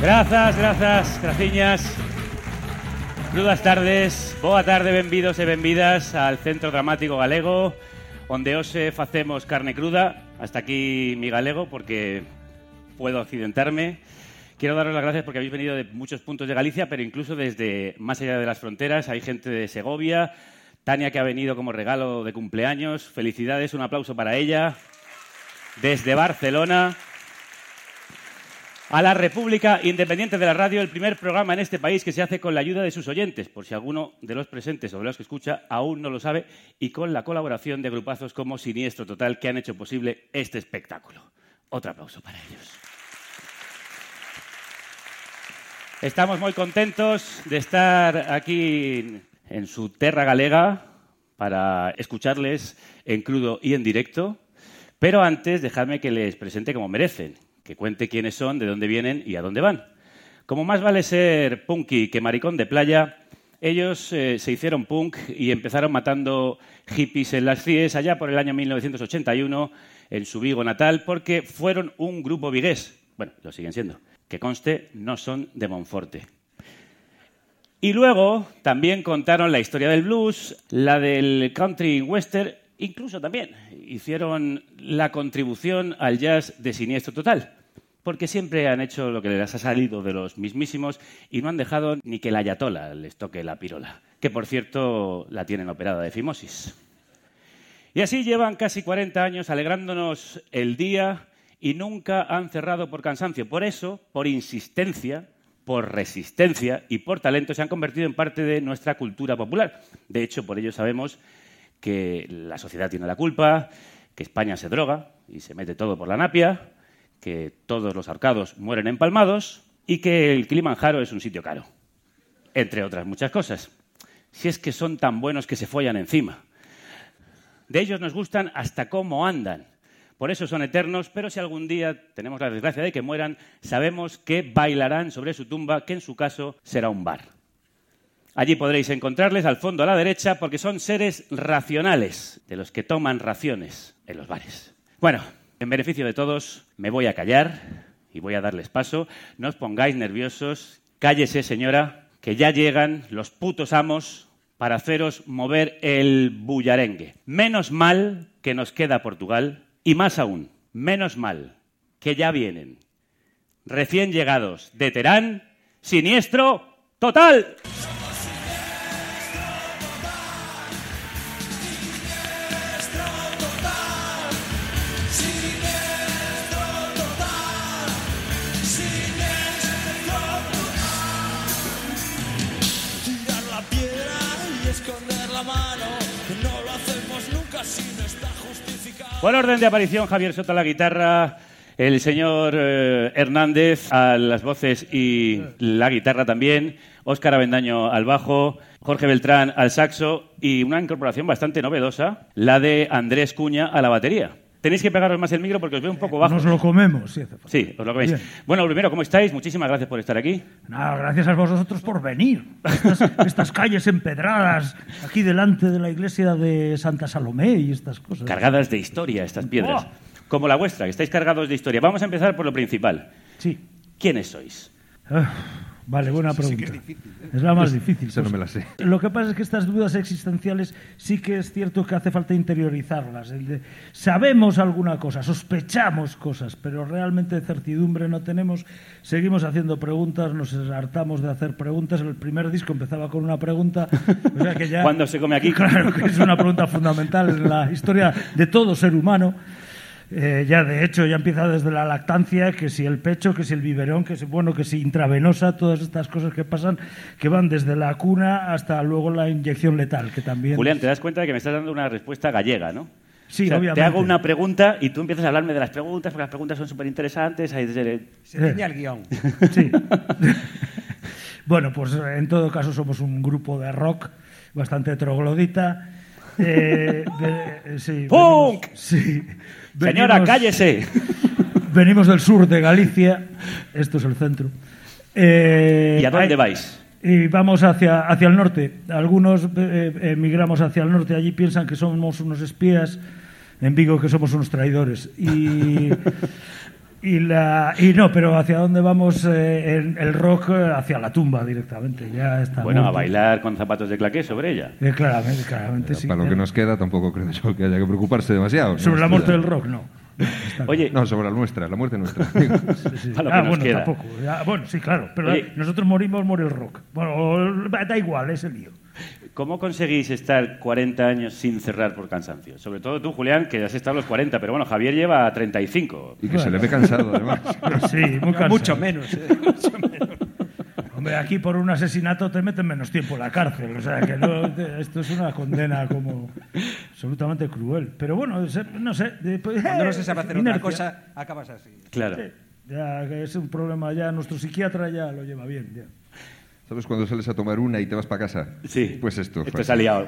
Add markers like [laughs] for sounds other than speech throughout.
Grazas, grazas, graciñas. Crudas tardes, boa tarde, benvidos e benvidas al Centro Dramático Galego, onde hoxe facemos carne cruda. Hasta aquí mi galego, porque puedo accidentarme. Quiero daros las gracias porque habéis venido de muchos puntos de Galicia, pero incluso desde más allá de las fronteras. Hay gente de Segovia, Tania que ha venido como regalo de cumpleaños. Felicidades, un aplauso para ella. Desde Barcelona a la República Independiente de la Radio, el primer programa en este país que se hace con la ayuda de sus oyentes, por si alguno de los presentes o de los que escucha aún no lo sabe, y con la colaboración de grupazos como Siniestro Total que han hecho posible este espectáculo. Otro aplauso para ellos. Estamos muy contentos de estar aquí en su terra galega para escucharles en crudo y en directo, pero antes dejadme que les presente como merecen que cuente quiénes son, de dónde vienen y a dónde van. Como más vale ser punky que maricón de playa, ellos eh, se hicieron punk y empezaron matando hippies en las CIES allá por el año 1981 en su Vigo natal porque fueron un grupo vigués. Bueno, lo siguen siendo. Que conste, no son de Monforte. Y luego también contaron la historia del blues, la del country western, incluso también hicieron la contribución al jazz de Siniestro Total porque siempre han hecho lo que les ha salido de los mismísimos y no han dejado ni que la ayatola les toque la pirola, que por cierto la tienen operada de fimosis. Y así llevan casi 40 años alegrándonos el día y nunca han cerrado por cansancio. Por eso, por insistencia, por resistencia y por talento se han convertido en parte de nuestra cultura popular. De hecho, por ello sabemos que la sociedad tiene la culpa, que España se droga y se mete todo por la napia, que todos los arcados mueren empalmados y que el Kilimanjaro es un sitio caro, entre otras muchas cosas. Si es que son tan buenos que se follan encima. De ellos nos gustan hasta cómo andan. Por eso son eternos, pero si algún día tenemos la desgracia de que mueran, sabemos que bailarán sobre su tumba, que en su caso será un bar. Allí podréis encontrarles al fondo a la derecha porque son seres racionales, de los que toman raciones en los bares. Bueno, en beneficio de todos, me voy a callar y voy a darles paso. No os pongáis nerviosos. Cállese, señora, que ya llegan los putos amos para haceros mover el bullarengue. Menos mal que nos queda Portugal y más aún, menos mal que ya vienen recién llegados de Terán, siniestro total. Por orden de aparición, Javier Soto a la guitarra, el señor eh, Hernández a las voces y la guitarra también, Óscar Avendaño al bajo, Jorge Beltrán al saxo y una incorporación bastante novedosa, la de Andrés Cuña a la batería. Tenéis que pegaros más el micro porque os veo un poco bajo. Nos lo comemos, sí. Sí, os lo coméis. Bien. Bueno, primero, ¿cómo estáis? Muchísimas gracias por estar aquí. Nada, gracias a vosotros por venir. Estas, [laughs] estas calles empedradas, aquí delante de la iglesia de Santa Salomé y estas cosas. Cargadas de historia estas piedras. Oh. Como la vuestra, que estáis cargados de historia. Vamos a empezar por lo principal. Sí. ¿Quiénes sois? Ah, vale, buena pregunta. es, la más difícil. No pues. me la sé. Lo que pasa es que estas dudas existenciales sí que es cierto que hace falta interiorizarlas. El de, sabemos alguna cosa, sospechamos cosas, pero realmente certidumbre no tenemos. Seguimos haciendo preguntas, nos hartamos de hacer preguntas. El primer disco empezaba con una pregunta. O sea que ya, [laughs] ¿Cuándo se come aquí? [laughs] Claro que es una pregunta fundamental en la historia de todo ser humano. Eh, ya de hecho ya empieza desde la lactancia, que si el pecho, que si el biberón, que si bueno, que si intravenosa, todas estas cosas que pasan, que van desde la cuna hasta luego la inyección letal, que también. Julián, te das cuenta de que me estás dando una respuesta gallega, ¿no? Sí, O sea, obviamente. te hago una pregunta y tú empiezas a hablarme de las preguntas, porque las preguntas son súper interesantes. Se ciña el guion. [laughs] Sí. [laughs] bueno, pues en todo caso somos un grupo de rock bastante troglodita. Eh, [laughs] de- sí, ¡Punk! venimos- sí, Señora, venimos- cállese. [laughs] Venimos del sur de Galicia, esto es el centro. Eh, ¿Y a dónde hay- vais? Y vamos hacia, hacia el norte. Algunos eh, emigramos hacia el norte. Allí piensan que somos unos espías. En Vigo que somos unos traidores. Y, [laughs] y, la, y no, pero hacia dónde vamos eh, el, el rock eh, hacia la tumba directamente. Ya está Bueno, a muerto. bailar con zapatos de claqué sobre ella. Eh, claramente, claramente sí. Para lo que nos queda tampoco creo yo que haya que preocuparse demasiado. Sobre ¿no? la muerte del rock, no. Oye, No, sobre la nuestra, la muerte nuestra. Sí, sí. [laughs] Para lo que Ah, nos bueno, queda. tampoco. Ya, bueno, sí, claro. Pero Oye. nosotros morimos, muere el rock. Bueno, da igual, es el lío. ¿Cómo conseguís estar 40 años sin cerrar por cansancio? Sobre todo tú, Julián, que has estado a los 40, pero bueno, Javier lleva 35. y que se le ve cansado, además. [laughs] Sí, muy cansado. Mucho menos. ¿eh? Mucho menos. Hombre, aquí por un asesinato te meten menos tiempo en la cárcel. O sea, que no, te- esto es una condena como absolutamente cruel. Pero bueno, se- no sé. de- pues, Cuando no eh, se sabe hacer inercia. otra cosa, acabas así. Claro. Sí, ya que es un problema, ya nuestro psiquiatra ya lo lleva bien. ya. ¿Sabes cuando sales a tomar una y te vas para casa? Sí. Pues esto. Esto se ha liado.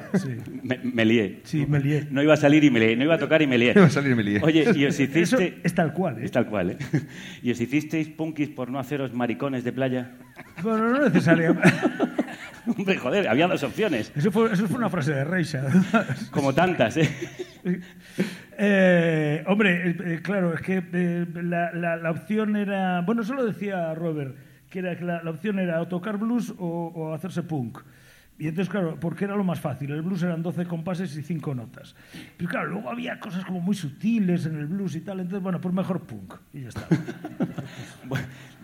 Me, me lié. Sí, me lié. No iba a salir y me lié. No iba a tocar y me lié. [laughs] Iba a salir y me lié. Oye, y os Eso hiciste... es tal cual. ¿eh? Es tal cual, ¿eh? [laughs] ¿Y os hicisteis punkis por no haceros maricones de playa? Bueno, no necesariamente. [laughs] Hombre, joder, había dos opciones. Eso fue, eso fue una frase de Reixa. Como tantas, ¿eh? Eh, hombre, eh, eh, claro, es que eh, la, la- la opción era. Bueno, eso lo decía Robert, que era la, opción era o tocar blues o, hacerse punk. Y entonces, claro, porque era lo más fácil. El blues eran 12 compases y 5 notas. Pero claro, luego había cosas como muy sutiles en el blues y tal. Entonces, bueno, pues mejor punk. Y ya está. [laughs]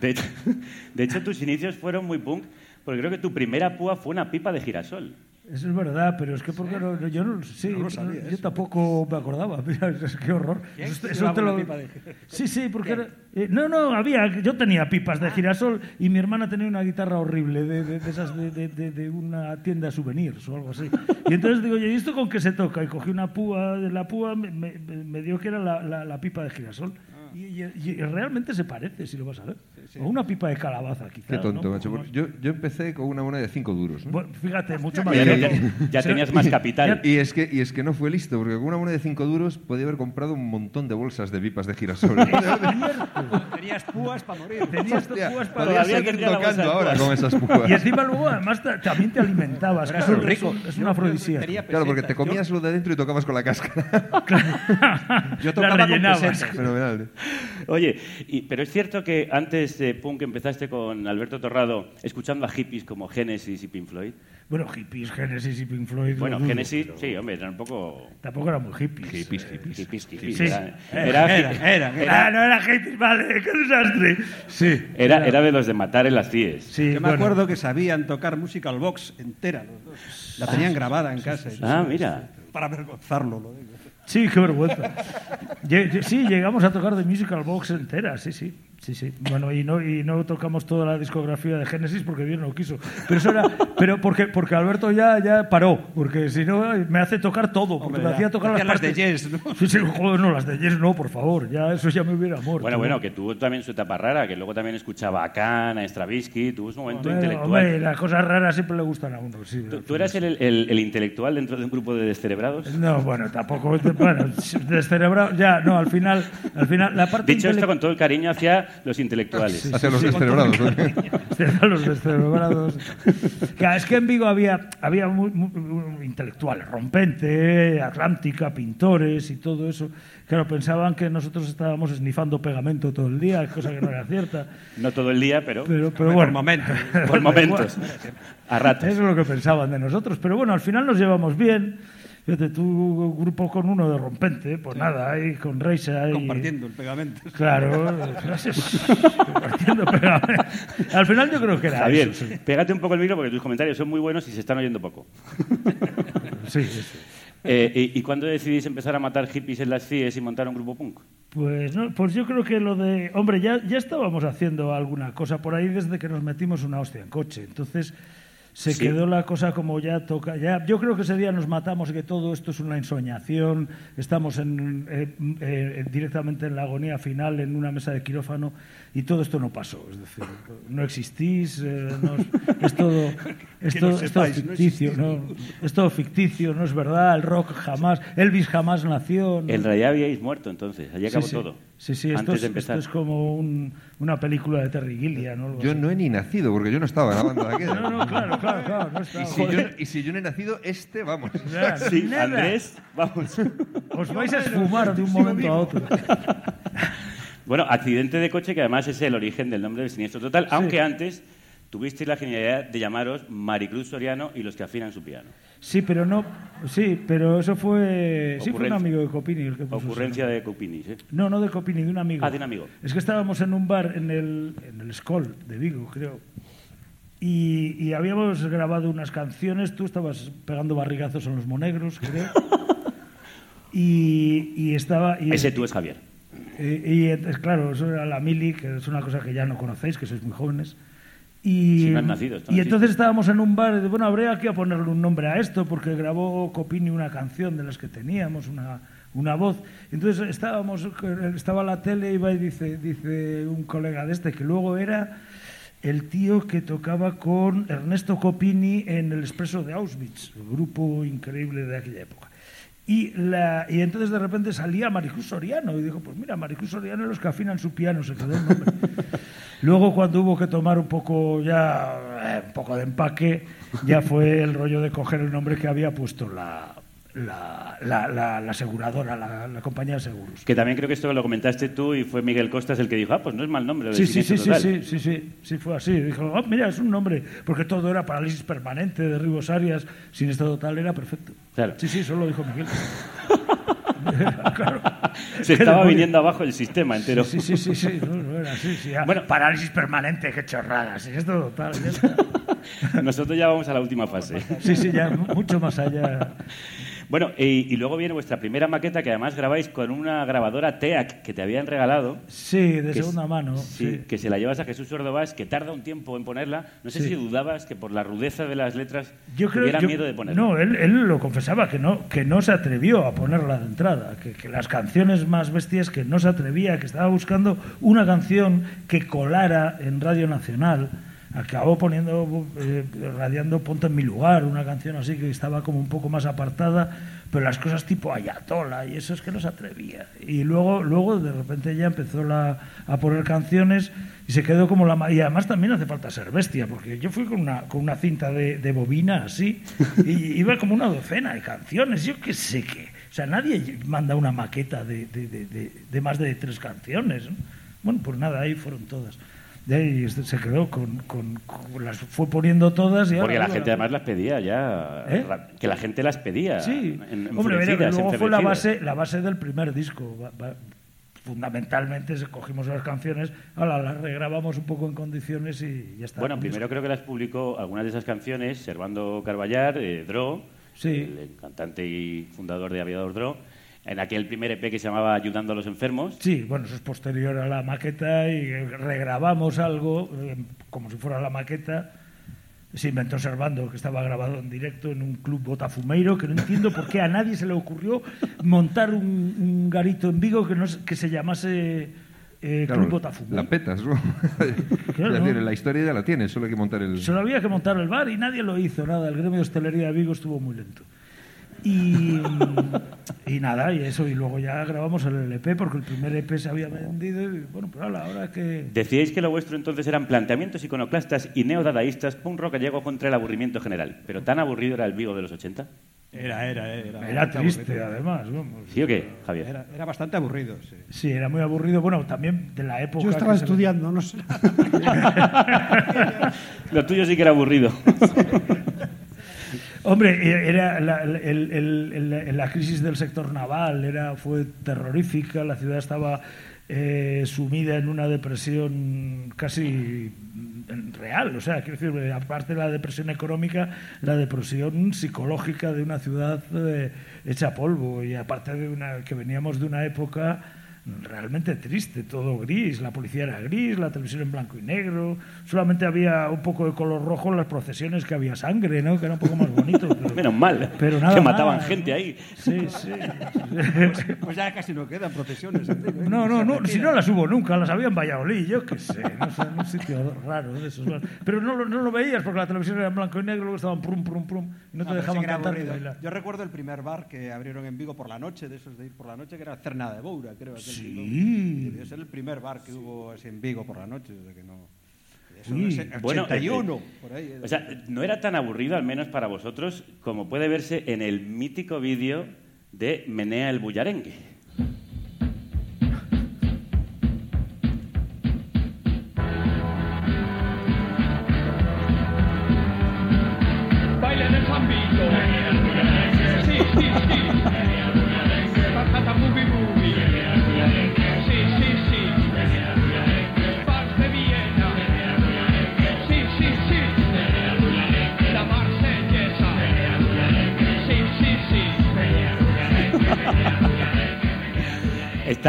De hecho, tus inicios fueron muy punk, porque creo que tu primera púa fue una pipa de girasol. Eso es verdad, pero es que porque no- yo no sí, No sabía, yo tampoco me acordaba. [laughs] Mira, es- qué horror. ¿Quién Eso, eso te lo- de- Sí, sí, porque era- eh, no, no, había. Yo tenía pipas de girasol y mi hermana tenía una guitarra horrible de, de- de esas de, una tienda de souvenirs o algo así. Y entonces digo, ¿y esto con qué se toca? Y cogí una púa de la púa, me, me- me dio que era la, la- la pipa de girasol. Y, y- y realmente se parece, si lo vas a ver. O una pipa de calabaza, quizás. Qué tonto, ¿no? macho. Yo, yo empecé con una moneda de 5 duros. ¿no? Bueno, fíjate, mucho más. Ya, bien. ya- ya tenías más [laughs] capital. Y es, que, y es que no fue listo, porque con una moneda de 5 duros podía haber comprado un montón de bolsas de pipas de girasol. [laughs] Tenías púas para morir. Tenías Hostia, púas para podría Todavía seguir la tocando ahora púas. con esas púas. Y encima luego, además, ta- también te alimentabas. Eso un rico. Es, un- es Yo- un yo afrodisíaco. tenía Claro, porque te comías lo de adentro y tocabas con la cáscara. [laughs] Yo La tocaba con rellenabas. pesetas. Fenomenal. Oye, y- pero es cierto que antes de punk empezaste con Alberto Torrado escuchando a hippies como Genesis y Pink Floyd. Bueno, hippies, Genesis y Pink Floyd. lo Bueno, dudo, Genesis, pero sí, hombre, eran un poco... Tampoco eran muy hippies. Hippies, hippies. Hippies, hippies. Sí. Era, Eh, era, era- Ah, no era hippies, vale, [laughs] qué desastre. Sí. era- era de los de matar en las CIES. Sí, Yo me bueno. acuerdo que sabían tocar musical box entera los dos. La tenían grabada en casa. Ah, mira. Para avergonzarlo. Lo digo. Sí, qué vergüenza. Sí, llegamos a tocar de Musical Box entera, sí, sí. Sí, sí. Bueno, y no, y no tocamos toda la discografía de Genesis porque bien no quiso. Pero eso era, [laughs] pero porque, porque Alberto ya, ya paró, porque si no me hace tocar todo, porque Hombre, me hacía tocar las las de Yes, ¿no? Sí, sí, joder, no, las de Yes no, por favor, ya eso ya me hubiera muerto. Bueno, bueno, que tuvo también su etapa rara, que luego también escuchaba a Khan, a Stravinsky, tuvo su momento Hombre, intelectual. hombre, las cosas raras siempre le gustan a uno, sí. ¿Tú, tú eras el, el- el intelectual dentro de un grupo de descerebrados? No, bueno, tampoco. Bueno, descerebrado. Ya, no, al final. Al final la parte Dicho esto con todo el cariño hacia los intelectuales. Sí, Hacia sí, los sí, descerebrados. Hacia los descerebrados. Claro, es que en Vigo había, había muy, muy- muy intelectuales, rompente, Atlántica, pintores y todo eso. Claro, pensaban que nosotros estábamos esnifando pegamento todo el día, cosa que no era cierta. No todo el día, pero, Pero, pero Por bueno. momentos. [laughs] por momentos. A ratos. Eso es lo que pensaban de nosotros. Pero bueno, al final nos llevamos bien. Fíjate, tú, grupo con uno de rompente, pues nada, ahí con Reisa. ahí- Compartiendo el pegamento. Claro, gracias. [laughs] Compartiendo pegamento. Al final yo creo que era Javier, eso, sí. pégate un poco el micro porque tus comentarios son muy buenos y se están oyendo poco. [laughs] Sí, sí, sí. Eh, y, ¿Y cuándo decidís empezar a matar hippies en las CIES y montar un grupo punk? Pues, no, pues yo creo que lo de... Hombre, ya, ya estábamos haciendo alguna cosa por ahí desde que nos metimos una hostia en coche. Entonces, se Sí. quedó la cosa como ya toca. Ya, yo creo que ese día nos matamos y que todo esto es una ensoñación. Estamos en, eh, eh, directamente en la agonía final, en una mesa de quirófano, y todo esto no pasó. Es decir, no existís, eh, no es, es todo, [laughs] es todo- lo es todo sepáis, no ficticio, no, es todo ficticio, no es verdad. El rock jamás, Elvis jamás nació. ¿no? En realidad habíais muerto entonces, allí acabó sí, sí. todo. Sí, sí, esto, antes es, de esto empezar. es como un- una película de Terry Gilliam. ¿no? Yo así. no he ni nacido, porque yo no estaba en la banda [laughs] de aquella. No, no, claro, claro, claro. no Y estaba. si, yo, y si yo no he nacido, este, vamos. [laughs] Nada, Sí. Andrés, vamos. Os vais a esfumar de un momento a otro. Bueno, accidente de coche que además es el origen del nombre del siniestro total, aunque antes tuvisteis la genialidad de llamaros Maricruz Soriano y los que afinan su piano. Sí, pero no. Sí, pero eso fue. Sí, fue un amigo de Copini el que puso Ocurrencia eso. de Cupinis, ¿eh? No, no de Copini, de un amigo. Ah, de un amigo. Es que estábamos en un bar en el, en el Skoll de Vigo, creo. Y, y habíamos grabado unas canciones. Tú estabas pegando barrigazos en los monegros, creo. [laughs] y, y estaba. Y, Ese tú es Javier. Eh, y entonces, claro, eso era la mili, que es una cosa que ya no conocéis, que sois muy jóvenes. Y, has nacido, y entonces estábamos en un bar y de, bueno, habría que ponerle un nombre a esto, porque grabó Copini una canción de las que teníamos, una, una voz. Entonces estábamos, estaba la tele y va y dice, dice un colega de este, que luego era el tío que tocaba con Ernesto Copini en el Expreso de Auschwitz, grupo increíble de aquella época. Y, la, y entonces de repente salía Maricruz Soriano y dijo, pues mira, Maricruz Soriano y los que afinan su piano, se quedó el nombre. [laughs] Luego cuando hubo que tomar un poco ya, eh, un poco de empaque, ya fue el rollo de coger el nombre que había puesto la, la, la, la- la aseguradora, la, compañía de seguros. Que también creo que esto lo comentaste tú y fue Miguel Costas el que dijo, ah, pues no es mal nombre. lo Sí, sí, sí, sí, Total". sí, sí, sí, sí, fue así. Dijo, "Ah, mira, es un nombre, porque todo era parálisis permanente de Ribos Arias, sin estado total, era perfecto. Claro. Sí, sí, solo lo dijo Miguel. Claro. [laughs] Se estaba viniendo abajo el sistema entero. Sí, sí, sí, sí, no, no era así, sí, Bueno. parálisis permanente, qué chorrada, sin estado total. [laughs] Nosotros ya vamos a la última fase. Sí, sí, ya mu- mucho más allá. Bueno, y, y luego viene vuestra primera maqueta que además grabáis con una grabadora TEAC que te habían regalado. Sí, de segunda es- mano. Sí, Sí. que se la llevas a Jesús Ordovás, que tarda un tiempo en ponerla. No sé Sí. si dudabas que por la rudeza de las letras Yo creo tuviera yo- miedo de ponerla. No, él, él lo confesaba, que no, que no se atrevió a ponerla de entrada, que, que las canciones más bestias que no se atrevía, que estaba buscando una canción que colara en Radio Nacional. Acabó poniendo, eh, radiando Ponte en mi lugar, una canción así que estaba como un poco más apartada, pero las cosas tipo Ayatola y eso es que no se atrevía. Y luego, luego de repente ya empezó la- a poner canciones y se quedó como la... Y además también hace falta ser bestia, porque yo fui con una, con una cinta de, bobina así y iba como una docena de canciones, yo qué sé qué. O sea, nadie manda una maqueta de, de- de- de- de más de tres canciones. ¿no? Bueno, pues nada, ahí fueron todas. De ahí este- se quedó con, con- con- las fue poniendo todas y ahora, Porque la digo, gente además las pedía ya. ¿Eh? Que la gente las pedía. Sí, en- hombre, mira, luego fue la base, la base del primer disco. Va- va- fundamentalmente cogimos las canciones, ahora las regrabamos un poco en condiciones y ya está. Bueno, primero disco. creo que las publicó algunas de esas canciones Servando Carballar, eh, Dro, Sí. el cantante y fundador de Aviador Dro, en aquel primer EP que se llamaba Ayudando a los enfermos. Sí, bueno, eso es posterior a la maqueta y regrabamos algo eh, como si fuera la maqueta. Se inventó Servando, que estaba grabado en directo en un club botafumeiro, que no entiendo por qué a nadie se le ocurrió montar un, un garito en Vigo que, no, se- que se llamase eh, Claro, Club Botafumeiro. la petas, ¿no? [laughs] Claro, es decir, ¿no? la historia ya la tienes, solo hay que montar el... Solo había que montar el bar y nadie lo hizo, nada. El gremio de hostelería de Vigo estuvo muy lento. Y, y nada, y eso, y luego ya grabamos el LP porque el primer EP se había vendido y bueno, pero ahora que... Decíais que lo vuestro entonces eran planteamientos iconoclastas y neodadaístas, punk rock gallego contra el aburrimiento general. Pero tan aburrido era el Vigo de los 80. Era, era, era. Era triste, aburrido. además. vamos. ¿Sí o qué, Javier? Era, era bastante aburrido, sí. Sí, era muy aburrido. Bueno, también de la época... Yo estaba se- estudiando, no sé. [laughs] Lo tuyo sí que era aburrido. [laughs] Hombre, era la, el- el- la crisis del sector naval era, fue terrorífica, la ciudad estaba eh, sumida en una depresión casi real, o sea, quiero decir, aparte de la depresión económica, la depresión psicológica de una ciudad eh, hecha polvo y aparte de una que veníamos de una época realmente triste, todo gris, la policía era gris, la televisión en blanco y negro, solamente había un poco de color rojo en las procesiones que había sangre, ¿no? que era un poco más bonito. [laughs] pero- Menos mal. Pero nada que mataban más. gente ahí. Sí, sí. Pues ya casi no quedan procesiones. ¿eh? [laughs] No, no, no, si no las hubo nunca, las había en Valladolid, yo qué sé, no sé, en un sitio raro de esos. Pero no, lo- no lo veías porque la televisión era en blanco y negro, luego estaban prum, prum, prum, y no te sí dejaban que era cantar ni bailar. Yo recuerdo el primer bar que abrieron en Vigo por la noche, de esos de ir por la noche, que era Cernada de Boura, creo. aquel Sí. Debió ser el primer bar que hubo así en Vigo por la noche, desde que no... Eso Sí. no sé, Bueno, 81, eh, por ahí. O sea, no era tan aburrido, al menos para vosotros, como puede verse en el mítico vídeo de Menea el Bullarengue.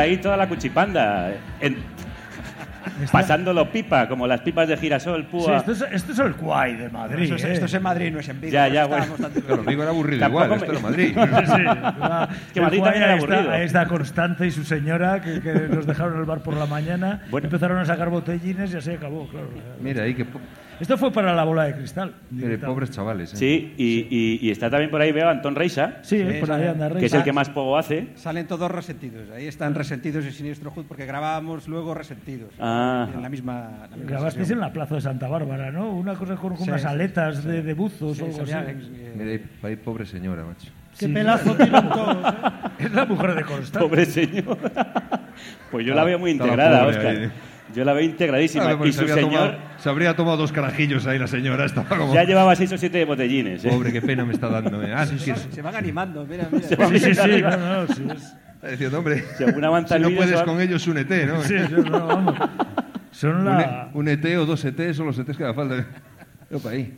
Está ahí toda la cuchipanda, en- pasándolo pipa, como las pipas de girasol, Sí, púa. esto, es, esto es el Guay de Madrid. Esto es, ¿eh? esto es en Madrid, no es en Vigo. Ya, ya, eso bueno. Claro, Vigo era aburrido Tampoco igual, me- esto era [laughs] Madrid. Sí, sí. La- [laughs] Que Madrid también era ahí está- aburrido. ahí está Constante y su señora, que, que nos dejaron el bar por la mañana. Bueno. Empezaron a sacar botellines y así acabó, claro. Mira ahí, que po- Esto fue para la bola de cristal. mire, directamente. pobres chavales. ¿eh? Sí, y, y- y está también por ahí, veo, Antón Reisa, Sí, Sí, por ahí anda que es el Reisa. que más poco hace. Salen todos resentidos. Ahí están resentidos y Siniestro Hood porque grabábamos luego resentidos. Ah. En la misma. la misma Grabasteis sesión. en la plaza de Santa Bárbara, ¿no? Una cosa con Sí, unas sí, aletas de, de buzos Sí, o algo así. eh, Mira ahí, pobre señora, macho. Qué Sí. pelazo tienen todos. ¿eh? [laughs] Es la mujer de Constante. Pobre señor. [laughs] Pues yo la Estaba- veo muy integrada, Oscar. ahí. Yo la veo integradísima. Y su se, habría señor tomado, se habría tomado dos carajillos ahí la señora. Estaba como... ya llevaba seis o siete botellines. ¿eh? Pobre, qué pena me está dando. ¿eh? Ah, sí, sí. Se van animando, mira, [laughs] mira. Se Sí, sí, sí. arriba. no, no, sí, es- [laughs] Está diciendo, hombre, si no puedes con ellos, únete, ¿no? sí, sí, no, vamos. Son Un, la... un ET o dos ET son los ETs que haga falta. Opa, ahí.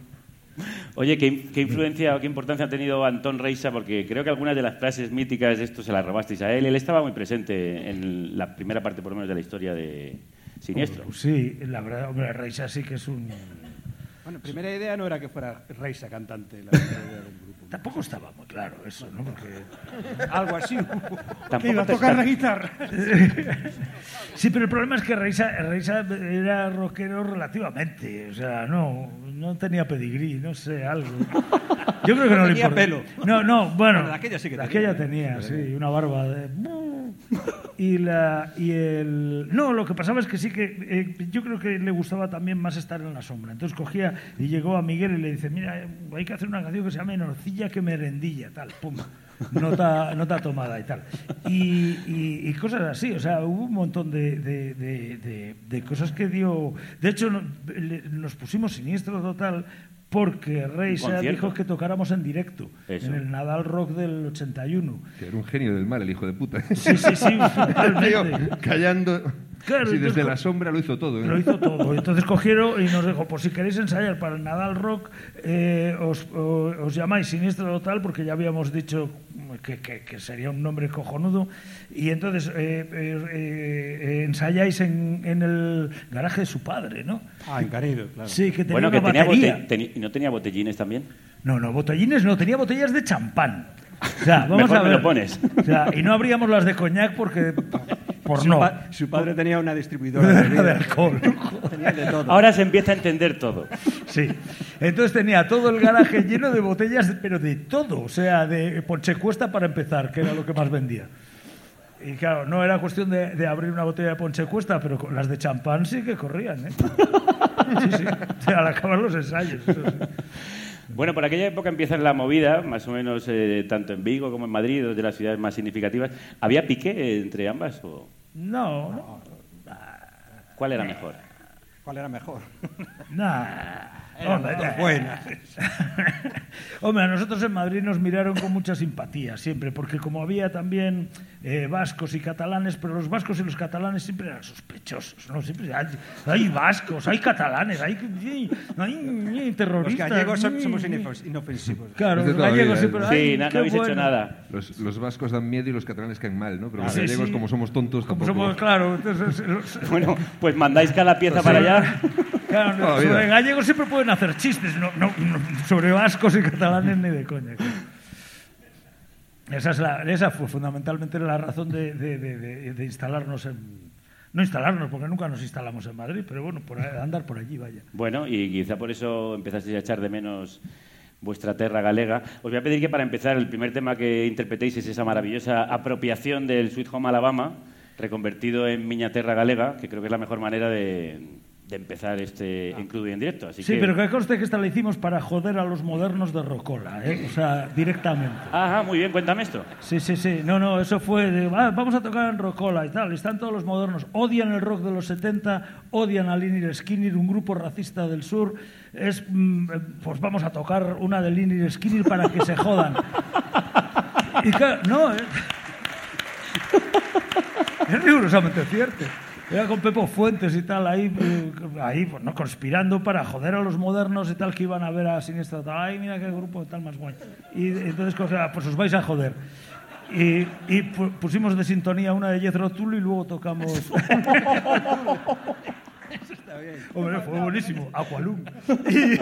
Oye, ¿qué, qué influencia o qué importancia ha tenido Antón Reisa? Porque creo que algunas de las frases míticas de esto se las robasteis a él. Él estaba muy presente en la primera parte, por lo menos, de la historia de Siniestro. Sí, la verdad, hombre, Reisa sí que es un... Bueno, primera idea no era que fuera Reisa cantante, la primera idea del grupo. Tampoco estaba muy claro eso, ¿no? Porque... Algo así. Tampoco Que iba a tocar está- la guitarra. [laughs] Sí, pero el problema es que Reisa, Reisa era rockero relativamente, o sea, no, no tenía pedigrí, no sé, algo. Yo creo que no, le Tenía importa. pelo. No, no, bueno, Bueno, de aquella sí que tenía. aquella tenía, sí, una barba de... Y, la, y el... No, lo que pasaba es que sí que eh, yo creo que le gustaba también más estar en la sombra. Entonces cogía y llegó a Miguel y le dice, mira, eh, hay que hacer una canción que se llame Que merendilla, tal, pum. Nota, nota tomada y tal. Y, y- y cosas así, o sea, hubo un montón de, de- de- de- de cosas que dio... De hecho, nos pusimos siniestro total porque Reisa concierto. dijo que tocáramos en directo, Eso. en el Nadal Rock del 81. Que era un genio del mal, el hijo de puta. Sí, sí, sí, [laughs] totalmente. callando. Claro, sí, desde la sombra lo hizo todo. ¿eh? Lo hizo todo. Entonces cogieron y nos dijo, pues si queréis ensayar para el Nadal Rock, eh, os, o- os llamáis Siniestro Total, porque ya habíamos dicho que, que- que sería un nombre cojonudo. Y entonces eh, eh, eh, ensayáis en, en el garaje de su padre, ¿no? Ah, encarido, claro. Sí, que tenía Bueno, que una tenía batería. bote- teni- ¿y no tenía botellines también? No, no, botellines no, tenía botellas de champán. O sea, [laughs] vamos Mejor a me ver. lo pones. O sea, y no abríamos las de coñac porque... [laughs] Por Su, no. pa- su padre tenía una distribuidora [laughs] de, alcohol. [laughs] Tenía de todo. Ahora se empieza a entender todo. Sí. Entonces tenía todo el garaje lleno de botellas, pero de todo. O sea, de Ponchecuesta para empezar, que era lo que más vendía. Y claro, no era cuestión de, de abrir una botella de Ponchecuesta, pero con- las de champán sí que corrían, ¿eh? Sí, sí. O sea, al acabar los ensayos. eso sí. Bueno, por aquella época empieza la movida, más o menos eh, tanto en Vigo como en Madrid, dos de las ciudades más significativas. ¿Había pique entre ambas o No, no. cuál era mejor? ¿Cuál era mejor? Nah. [laughs] Eran Hombre, eh. buenas. [laughs] Hombre, a nosotros en Madrid nos miraron con mucha simpatía siempre, porque como había también eh, vascos y catalanes, pero los vascos y los catalanes siempre eran sospechosos, ¿no? Siempre hay, hay vascos, hay catalanes, hay, hay, hay Los terroristas. gallegos som- mm. somos inofens- inofensivos. Claro, los gallegos siempre... Sí, ay, no, no habéis hecho bueno. nada. Los, los vascos dan miedo y los catalanes caen mal, ¿no? Pero los sí, gallegos, sí. como somos tontos, Como tampoco. somos, claro, entonces, los- Bueno, pues mandáis cada pieza para allá. [laughs] Claro, [laughs] no, vida. sobre gallegos siempre pueden hacer chistes, no, no, no, sobre vascos y catalanes ni de coña. claro. Esa, es la, esa fue fundamentalmente la razón de, de- de- de- de instalarnos en... No instalarnos, porque nunca nos instalamos en Madrid, pero bueno, por andar por allí, vaya. Bueno, y quizá por eso empezasteis a echar de menos vuestra terra galega. Os voy a pedir que para empezar el primer tema que interpretéis es esa maravillosa apropiación del Sweet Home Alabama, reconvertido en Miña Terra Galega, que creo que es la mejor manera de, de empezar este en crudo y en directo. Así Sí, que... pero que conste que esta la hicimos para joder a los modernos de Rocola, ¿eh? o sea, directamente. Ajá, muy bien, cuéntame esto. Sí, sí, sí. No, no, eso fue de "Ah, vamos a tocar en Rocola y tal. Están todos los modernos. Odian el rock de los 70, odian a Lynyrd Skynyrd, un grupo racista del sur. Es, mm, eh, pues vamos a tocar una de Lynyrd Skynyrd para que se jodan. Y claro, no, eh. [laughs] es rigurosamente cierto. Era con Pepo Fuentes y tal, ahí, ahí pues, ¿no? conspirando para joder a los modernos y tal que iban a ver a Siniestra. Ay, mira qué grupo tal más guay. Y entonces, coge, "Ah, pues os vais a joder. Y, y pu- pusimos de sintonía una de Jethro Tull y luego tocamos. [laughs] Hombre, fue buenísimo. Aqualung. Y,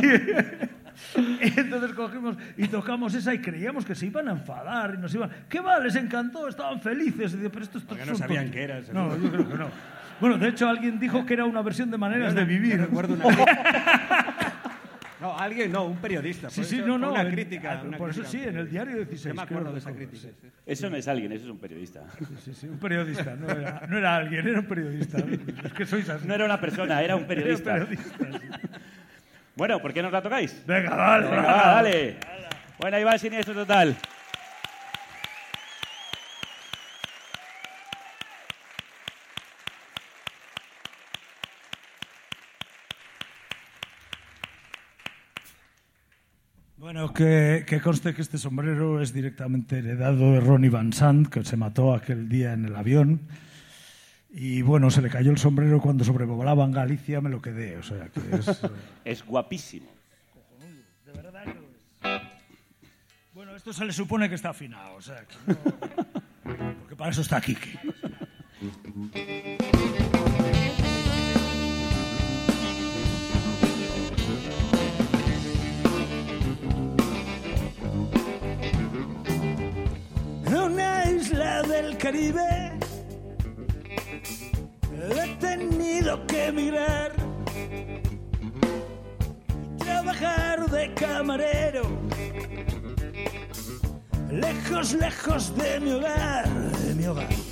y entonces cogimos y tocamos esa y creíamos que se iban a enfadar y nos iban. ¿Qué va? Les encantó, estaban felices. Y digo, pero esto, esto no sabían tonto". qué era, No, yo creo que no. Bueno, de hecho, alguien dijo que era una versión de maneras de vivir. Recuerdo una [laughs] No, alguien, no, un periodista. Sí, sí, no, no. Una en- crítica. ah, una por eso crítica. sí, en el diario 16. Yo me acuerdo de esa crítica. sí. Eso no es alguien, eso es un periodista. Sí, sí, un periodista, no era, no era alguien, era un periodista. Es que sois así. No era una persona, era un periodista. Era un periodista, sí. Bueno, ¿por qué nos la tocáis? Venga, dale. Venga, va, dale. Bueno, ahí va el siniestro total. Bueno, que, que conste que este sombrero es directamente heredado de Ronnie Van Sant, que se mató aquel día en el avión. Y bueno, se le cayó el sombrero cuando sobrevolaba en Galicia, me lo quedé. O sea, que es. [laughs] Es guapísimo. De verdad que lo es. Bueno, esto se le supone que está afinado, o sea, que no- [laughs] porque para eso está Kike. [laughs] Caribe he tenido que emigrar trabajar de camarero. Lejos, lejos de mi hogar, de mi hogar.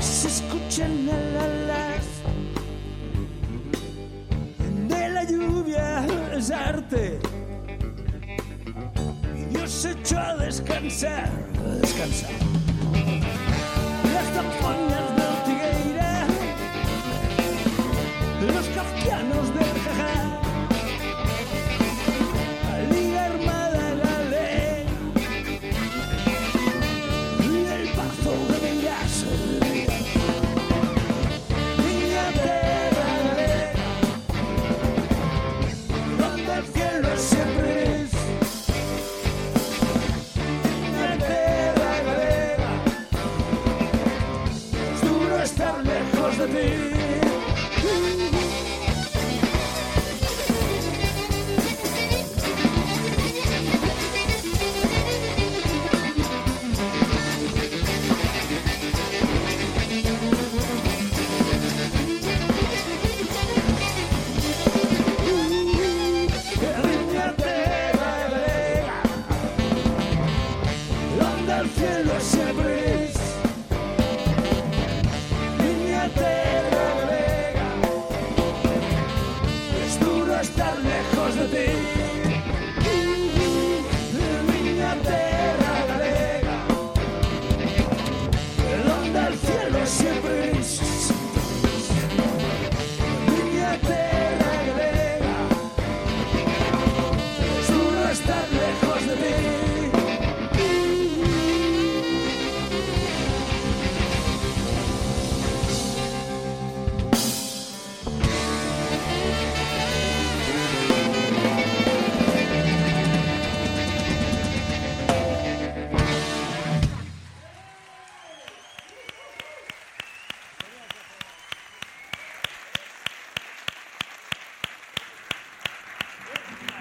Se escuchan alalas de la lluvia es arte. Y Dios echó a descansar, a descansar. Las zampoñas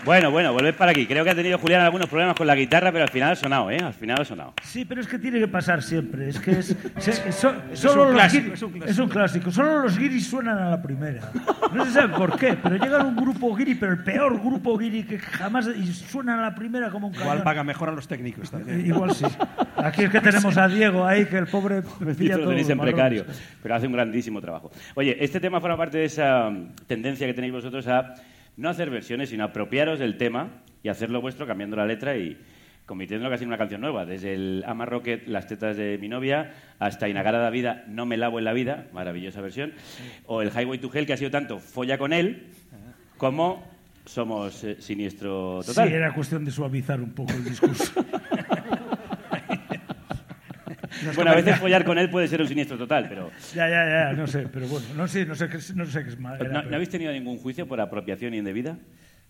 Bueno, bueno, volved para aquí. Creo que ha tenido Julián algunos problemas con la guitarra, pero al final ha sonado, ¿eh? Al final ha sonado. Sí, pero es que tiene que pasar siempre. Es que es, se- [laughs] so- solo un los clásico, guiris- es un clásico. es un clásico. Solo los guiris suenan a la primera. No se sabe por qué, pero llega un grupo guiri, pero el peor grupo guiri que jamás y suenan a la primera como un Igual cañón. paga mejor a los técnicos Eh, también. Igual sí. Aquí es que tenemos a Diego ahí que el pobre [laughs] pilla Esto lo todos tenéis en marrones. precario, pero hace un grandísimo trabajo. Oye, este tema forma parte de esa mm, tendencia que tenéis vosotros a no hacer versiones, sino apropiaros del tema y hacerlo vuestro cambiando la letra y convirtiéndolo casi en una canción nueva. Desde el Ama Rocket, Las tetas de mi novia, hasta Inagara da vida, No me lavo en la vida, maravillosa versión, o el Highway to Hell, que ha sido tanto folla con él como somos eh, siniestro total. Sí, era cuestión de suavizar un poco el discurso. [laughs] Bueno, a veces follar con él puede ser un siniestro total, pero... ya, ya, ya, no sé, pero bueno, no sé, no sé qué, es- no sé qué es más. era, ¿No, pero- ¿no habéis tenido ningún juicio por apropiación indebida?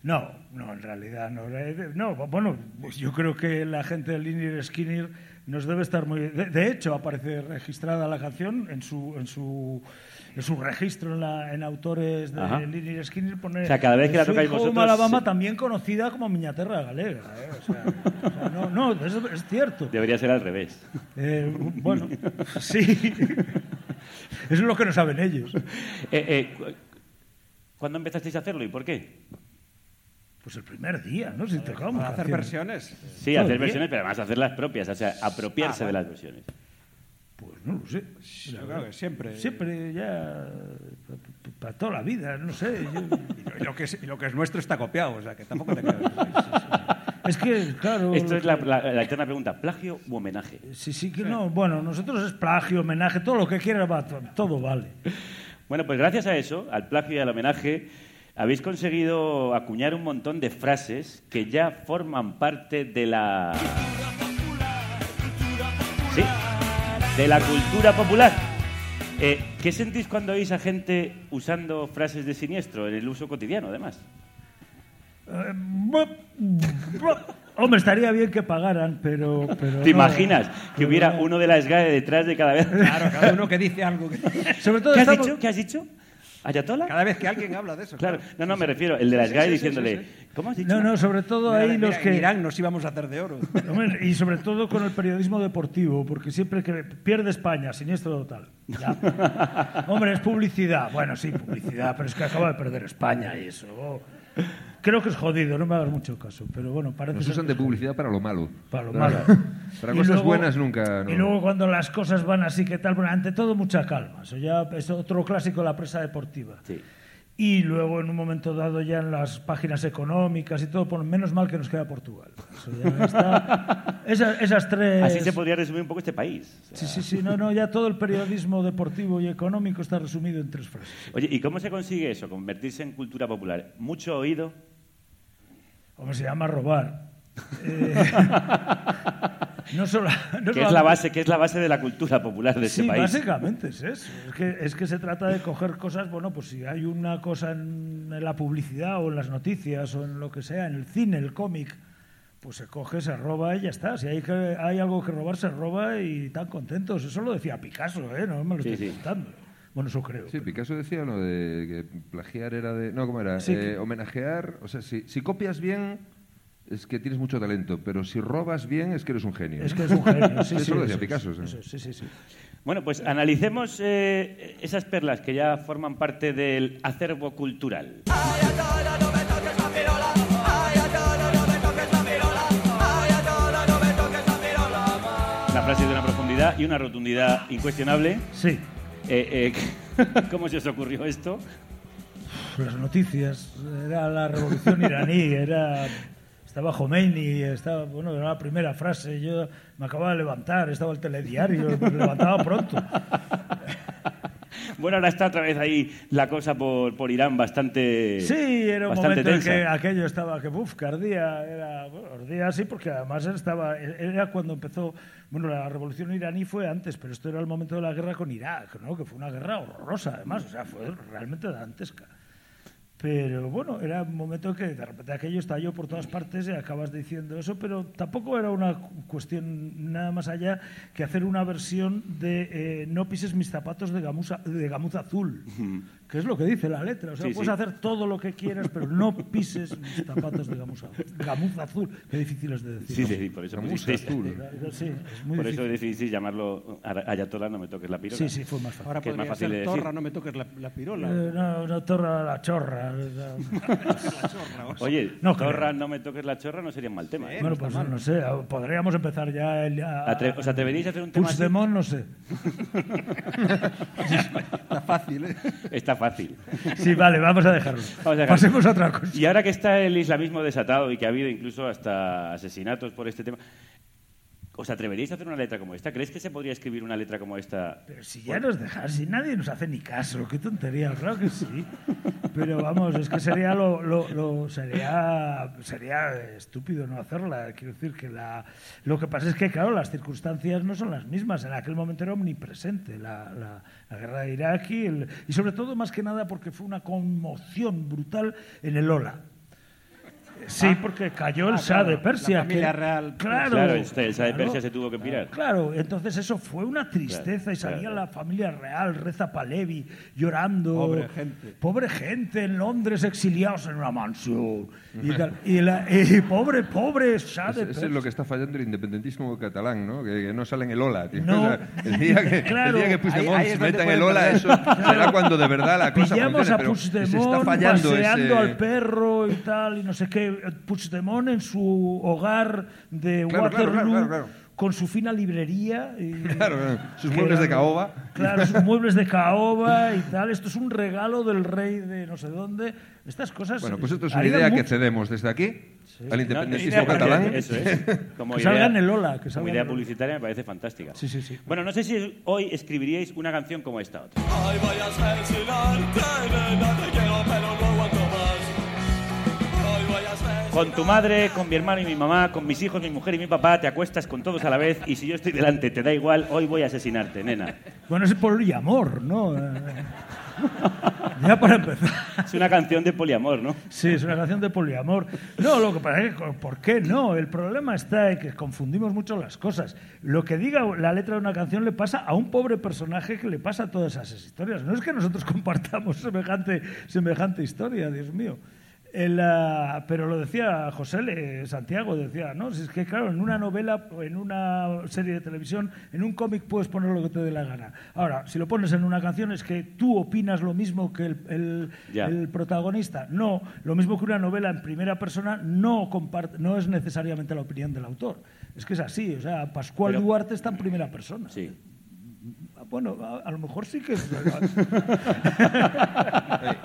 No, no, en realidad no. Eh, No, bueno, yo creo que la gente de Liner Skinner nos debe estar muy... De, de hecho, aparece registrada la canción en su, en su, su registro en, la, en autores de Ajá. Skinner. Pone, O sea, cada vez que la tocáis vosotros, Alabama, sí. también conocida como Miñaterra Galega. ¿eh? O sea, o sea, no, no, eso es cierto. Debería ser al revés. Eh, bueno, sí. Eso es lo que no saben ellos. Eh, eh, cu- ¿Cuándo empezasteis a hacerlo y por qué? Pues el primer día, ¿no? Si tocamos hacer canciones. versiones. Sí, hacer versiones, pero además hacerlas propias, o sea, apropiarse Ah, de las versiones. Pues no lo sé. Yo creo que siempre. Siempre ya. Para toda la vida, no sé. [laughs] yo- Y lo, que es, y lo que es nuestro está copiado, o sea que tampoco te [laughs] creas. es que, claro. Esto es la, la- la eterna pregunta, ¿plagio u homenaje? Sí, sí, que no. Bueno, nosotros es plagio, homenaje, todo lo que quieras, va, to- todo vale. Bueno, pues gracias a eso, al plagio y al homenaje, habéis conseguido acuñar un montón de frases que ya forman parte de la... Sí, de la cultura popular. Eh, ¿Qué sentís cuando oís a gente usando frases de siniestro en el uso cotidiano, además? Eh, Hombre, estaría bien que pagaran, pero. pero ¿Te no. imaginas que hubiera no. uno de la SGAE detrás de cada vez? Claro, cada uno que dice algo. que- Sobre todo ¿Qué has estamos- dicho? ¿Qué has dicho? ¿Ayatola? Cada vez que alguien habla de eso. Claro, no, no, me refiero, el de la Sí, sí, SGAE sí, sí, diciéndole. ¿cómo has dicho? No, no, sobre todo Mira, ahí mira, los en que. Irán nos íbamos a hacer de oro. [laughs] Y sobre todo con el periodismo deportivo, porque siempre que pierde España, siniestro total. Ya. [laughs] Hombre, es publicidad. Bueno, sí, publicidad, pero es que acaba de perder España y eso. Creo que es jodido, no me hagas mucho caso, pero bueno, parece Nos usan que de publicidad para lo malo. Para lo Para- malo. [laughs] Para Y cosas luego- buenas nunca. no. Y luego cuando las cosas van así, que tal? Bueno, ante todo, mucha calma. Eso ya es otro clásico de la presa deportiva. Sí. Y luego, en un momento dado, ya en las páginas económicas y todo, ponen menos mal que nos queda Portugal. Eso ya está. [laughs] Esa- esas tres. Así se podría resumir un poco este país. O sea, Sí, sí, sí. No, no, ya todo el [laughs] periodismo deportivo y económico está resumido en tres frases. Oye, ¿y cómo se consigue eso? Convertirse en cultura popular. Mucho oído. Como se llama robar. Eh, [laughs] no solo. no que es la base, que es la base de la cultura popular de Sí, país. básicamente es eso. Es que, es que se trata de coger cosas, bueno, pues si hay una cosa en, en la publicidad o en las noticias o en lo que sea, en el cine, el cómic, pues se coge, se roba y ya está. Si hay, que, hay algo que robar, se roba y tan contentos. Eso lo decía Picasso, ¿eh? No me lo Sí, estoy sí. inventando. Bueno, eso creo. Sí, Picasso decía lo de que plagiar era de. No, ¿cómo era? Sí, Eh, que- Homenajear. O sea, si, si copias bien, es que tienes mucho talento, pero si robas bien, es que eres un genio. Es que es un genio. Sí, [laughs] Eso sí, lo decía Picasso, sí. sí, sí, sí. Bueno, pues analicemos eh, esas perlas que ya forman parte del acervo cultural. Una frase de una profundidad y una rotundidad incuestionable. Sí. Eh, eh, [laughs] ¿Cómo se os ocurrió esto? las noticias, era la revolución iraní, era estaba Khomeini, estaba, bueno, era la primera frase, yo me acababa de levantar, estaba el telediario, me levantaba pronto. Bueno, ahora está otra vez ahí la cosa por, por Irán bastante Sí, era un bastante momento en que aquello estaba que uf, que ardía, era bueno, ardía sí porque además estaba era cuando empezó, bueno, la revolución iraní fue antes, pero esto era el momento de la guerra con Irak, ¿no? Que fue una guerra horrorosa además, o sea, fue realmente dantesca. Pero bueno, era un momento que de repente aquello estalló por todas partes y acabas diciendo eso, pero tampoco era una cu- cuestión nada más allá que hacer una versión de eh, No pises mis zapatos de gamuza, de gamuza azul, Que es lo que dice la letra. O sea, Sí, puedes sí. hacer todo lo que quieras, pero no pises mis zapatos de gamuza, gamuza azul. Qué difícil es de decir. Sí, sí, por eso Gamuza pusisteis- azul. Sí, es muy Por eso difícil. decidisteis llamarlo Ayatola, no me toques la pirola. Sí, sí, fue más fácil. Ahora Que es más podría fácil de ser decir. torra, no me toques la, la pirola. Eh, no, no, torra la chorra. [laughs] [laughs] Oye, No, Torra, creo. no me toques la chorra no sería un mal tema. ¿eh? Bueno, pues no sé, podríamos empezar ya. El, a, Atre- ¿Os atreveríais a hacer un tema? Puigdemont, no sé. [laughs] Está fácil, ¿eh? Está fácil. Sí, vale, vamos a dejarlo. [laughs] Vamos a dejarlo. Pasemos a otra cosa. Y ahora que está el islamismo desatado y que ha habido incluso hasta asesinatos por este tema, ¿os atreveríais a hacer una letra como esta? ¿Crees que se podría escribir una letra como esta? Pero si ya nos dejas, si nadie nos hace ni caso, qué tontería, claro que sí. Pero vamos, es que sería lo, lo- lo- sería sería estúpido no hacerla. Quiero decir que la, lo que pasa es que, claro, las circunstancias no son las mismas. En aquel momento era omnipresente la, la- la guerra de Irak y, el- y sobre todo, más que nada, porque fue una conmoción brutal en el Ola. Sí, porque cayó el Ah, Shah claro, de Persia. la familia que- real. Claro, Claro, este, el Shah de claro. Persia se tuvo que pirar. Claro, entonces eso fue una tristeza y salía claro. la familia real, Reza Palevi, llorando. Pobre gente. Pobre gente en Londres exiliados en una mansión. Y, tal. Y la- y pobre, pobre Shah de Ese ese es lo que está fallando el independentismo catalán, ¿no? Que, que no sale en el Ola, tío. No. [laughs] O sea, el día que, Claro. el día que Puigdemont Ahí- ahí es se meta en el Ola, perder. eso será cuando de verdad la cosa Pillamos funcione, a pero se está Puigdemont fallando paseando ese... al perro y tal, y no sé qué. Puigdemont en su hogar de Claro, Waterloo, claro, claro, claro. con su fina librería. y- [laughs] Claro, sus muebles de era- caoba. Claro, sus [laughs] muebles de caoba y tal. Esto es un regalo del rey de no sé dónde. Estas cosas. Bueno, pues esto es una idea que cedemos desde aquí al No, independentismo idea- catalán. Eso es. Como [laughs] Que idea, salga en el Ola, que como salga en idea el publicitaria me parece fantástica. Sí, sí, sí. Bueno, no sé si hoy escribiríais una canción como esta otra. Con tu madre, con mi hermano y mi mamá, con mis hijos, mi mujer y mi papá, te acuestas con todos a la vez y si yo estoy delante te da igual, hoy voy a asesinarte, nena. Bueno, es poliamor, ¿no? Ya para empezar. Es una canción de poliamor, ¿no? Sí, es una canción de poliamor. No, lo que pasa es que, ¿por qué no? El problema está en que confundimos mucho las cosas. Lo que diga la letra de una canción le pasa a un pobre personaje que le pasa a todas esas historias. No es que nosotros [laughs] compartamos semejante, semejante historia, Dios mío. El, ah, pero lo decía José Le- Santiago, decía, ¿no? Si es que, claro, en una novela, o en una serie de televisión, en un cómic puedes poner lo que te dé la gana. Ahora, si lo pones en una canción es que tú opinas lo mismo que el, el- protagonista. No, lo mismo que una novela en primera persona no, comparte, no es necesariamente la opinión del autor. Es que es así, o sea, Pascual Pero- Duarte está en primera persona. Sí. Bueno, a, a lo mejor sí que es verdad. [laughs] Eh,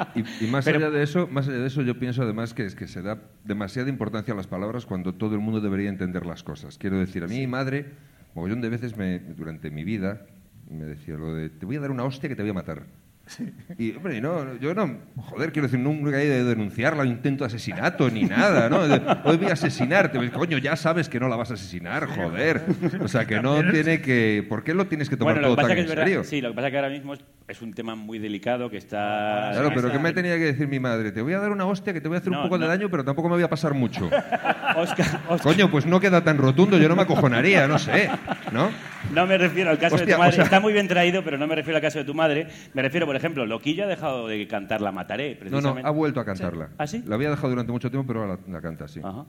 Y, y más Pero- allá de eso, más allá de eso, yo pienso además que es que se da demasiada importancia a las palabras cuando todo el mundo debería entender las cosas. Quiero decir, a mí mi madre, mogollón de veces me, durante mi vida, me decía lo de te voy a dar una hostia que te voy a matar. Y, hombre, no, yo no, joder, quiero decir, nunca he de denunciarla, intento asesinato ni nada, ¿no? De, Hoy voy a asesinarte, Pues, coño, ya sabes que no la vas a asesinar, joder. O sea, que no tiene que, ¿por qué lo tienes que tomar Bueno, todo tan en es serio? verdad, sí, lo que pasa es que ahora mismo es, es un tema muy delicado que está... Claro, pero ¿qué me tenía que decir mi madre? Te voy a dar una hostia que te voy a hacer No, un poco no. de daño, pero tampoco me voy a pasar mucho. [laughs] Oscar, Oscar, Coño, pues no queda tan rotundo, yo no me acojonaría, no sé, ¿no? no me refiero al caso de Hostia, tu madre. o sea- Está muy bien traído, pero no me refiero al caso de tu madre. Me refiero, por ejemplo, Loquillo ha dejado de cantar La Mataré, No, precisamente. no, ha vuelto a cantarla. ¿Ah, sí? La había dejado durante mucho tiempo, pero ahora la, la canta, sí. Ajá.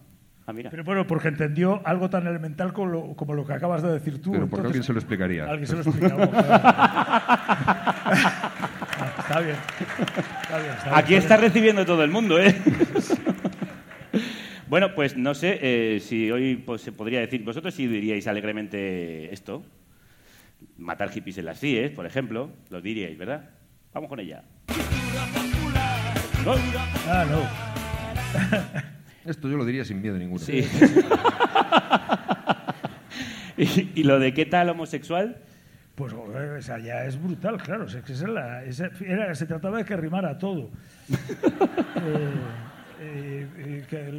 Ah, mira. Pero bueno, porque entendió algo tan elemental como lo, como lo que acabas de decir tú. Pero porque alguien se lo explicaría. Alguien se lo explicaba. [laughs] está bien. Está bien, está bien, Aquí bien. está recibiendo todo el mundo, ¿eh? [laughs] bueno, pues no sé eh, si hoy pues, se podría decir, vosotros sí diríais alegremente esto. Matar hippies en las CIES, por ejemplo, lo diríais, ¿verdad? Vamos con ella. ¿No? Ah, no. [laughs] Esto yo lo diría sin miedo ninguno. Sí. [laughs] y, y lo de qué tal homosexual? Pues joder, o sea, ya es brutal, claro. o sea, que esa es la- esa- era- se trataba de que rimara todo. [laughs] Eh, eh, eh, que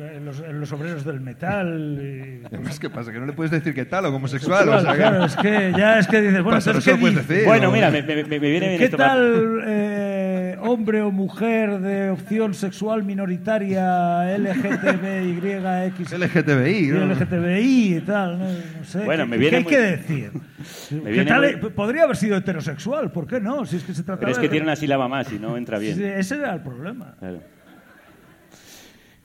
los, obreros del metal. eh, Además, ¿qué pasa? Que no le puedes decir que tal homosexual. o sea, que- claro, es que ya es que dices, bueno, Pasa, ¿qué puedes dices? decir. bueno, ¿no? mira, me, me- me viene bien ¿Qué esto. tal eh, hombre o mujer de opción sexual minoritaria LGTBYX. LGTBI, ¿no? LGTBI y tal, no, no sé. Bueno, ¿Qué, me qué viene hay muy- que decir? ¿Qué viene tal? muy- Podría haber sido heterosexual, ¿por qué no? Si es que se trata Pero es de... que tiene una sílaba más y no entra bien. Sí, ese era el problema. Claro.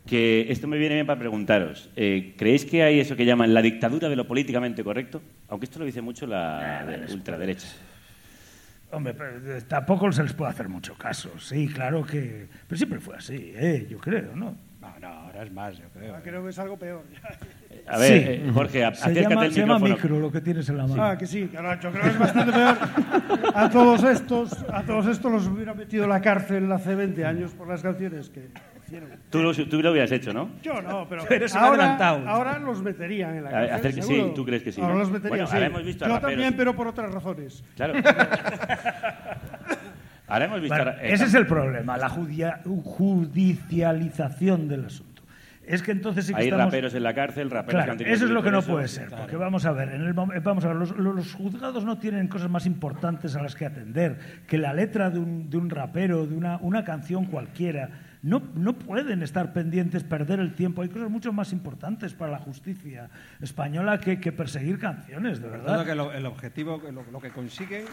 Que esto me viene bien para preguntaros. eh, ¿Creéis que hay eso que llaman la dictadura de lo políticamente correcto? Aunque esto lo dice mucho la de- ultraderecha. Hombre, pero, eh, tampoco se les puede hacer mucho caso. Sí, claro que... Pero siempre fue así, ¿eh? yo creo, ¿no? No, no, ahora es más, yo creo. Ah, Creo que es algo peor. A ver, Sí. eh, Jorge, Se acércate llama, al se llama micro lo que tienes en la mano. Ah, que sí, yo creo que es bastante peor. A todos estos, a todos estos los hubiera metido en la cárcel hace 20 años por las canciones que hicieron. Tú lo, tú lo hubieras hecho, ¿no? Yo no, pero, Pero ahora, ahora los meterían en la cárcel. hacer que seguro. sí, tú crees que sí, Ahora ¿no? los meterían, Bueno, sí. ahora hemos visto a Yo raperos. también, pero por otras razones. Claro. [laughs] Ahora hemos visto... Bueno, a- eh, ese es el problema, la judia- judicialización del asunto. Es que entonces sí que Hay estamos... raperos en la cárcel, raperos Claro, que han tenido eso es lo que no eso. puede ser, porque vamos a ver, en el mom- vamos a ver, los, los juzgados no tienen cosas más importantes a las que atender que la letra de un, de un rapero, de una, una canción cualquiera. No, no pueden estar pendientes, perder el tiempo. Hay cosas mucho más importantes para la justicia española que, que perseguir canciones, de verdad. que lo- el objetivo, lo, lo que consiguen.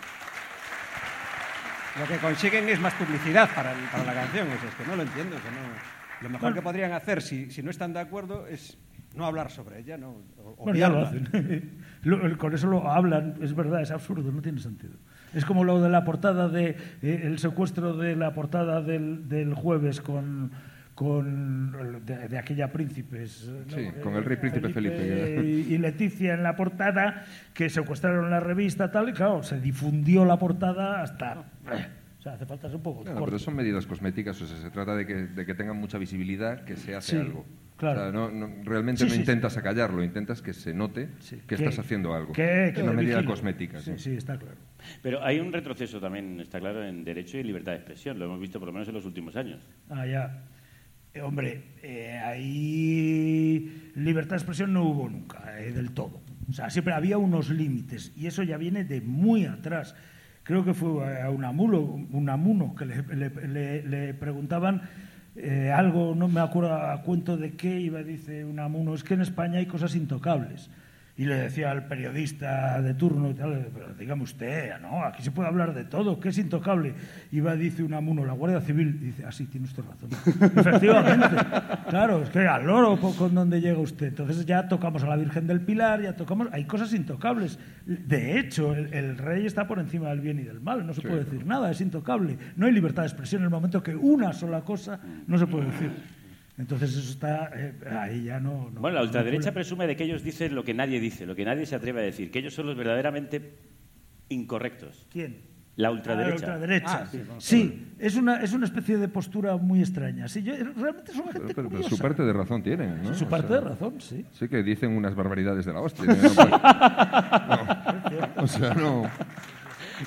Lo que consiguen es más publicidad para, el- para la canción. Es, es que no lo entiendo. que no- lo mejor que podrían hacer, si, si no están de acuerdo, es no hablar sobre ella, no, o- Bueno, ya lo hacen. [laughs] Con eso lo hablan, es verdad, es absurdo, no tiene sentido. Es como lo de la portada de eh, el secuestro de la portada del, del jueves con con de, de aquella príncipes ¿no? Sí, con el rey príncipe Felipe. y, y Leticia en la portada que secuestraron la revista tal y claro se difundió la portada hasta eh, o sea hace falta ser un poco corto. pero son medidas cosméticas, o sea, se trata de que, de que tengan mucha visibilidad, que se hace Sí, algo. Claro. O sea, no, no- realmente Sí, no sí, sí. intentas acallarlo, intentas que se note Sí, que, estás haciendo algo. que- es una medida cosmética. sí, sí. sí está claro Pero hay un retroceso también, está claro, en derecho y libertad de expresión. Lo hemos visto por lo menos en los últimos años. Ah, ya. Eh, hombre, eh, ahí libertad de expresión no hubo nunca, eh, del todo. O sea, siempre había unos límites y eso ya viene de muy atrás. Creo que fue a Unamuno, Unamuno que le, le- le- le preguntaban eh, algo, no me acuerdo a cuento de qué, iba, dice Unamuno, es que en España hay cosas intocables. Y le decía al periodista de turno y tal, pero dígame usted, ¿no? Aquí se puede hablar de todo, ¿qué es intocable? Y va, dice Unamuno, la Guardia Civil, dice, ah, sí, tiene usted razón. [laughs] Efectivamente, claro, es que al loro con donde llega usted. Entonces ya tocamos a la Virgen del Pilar, ya tocamos, hay cosas intocables. De hecho, el, el rey está por encima del bien y del mal, no se puede decir nada, es intocable. No hay libertad de expresión en el momento que una sola cosa no se puede decir. Entonces eso está, eh, ahí ya no... no- Bueno, la ultraderecha presume de que ellos dicen lo que nadie dice, lo que nadie se atreve a decir, que ellos son los verdaderamente incorrectos. ¿Quién? La Ah, ultraderecha. la ultraderecha. Ah, sí, es, una, es una especie de postura muy extraña. Sí, yo, realmente son gente Pero, pero- pero curiosa. su parte de razón tienen, ¿no? Su O parte sea, de razón, sí. Sí que dicen unas barbaridades de la hostia. [laughs] ¿no? No. O sea, no...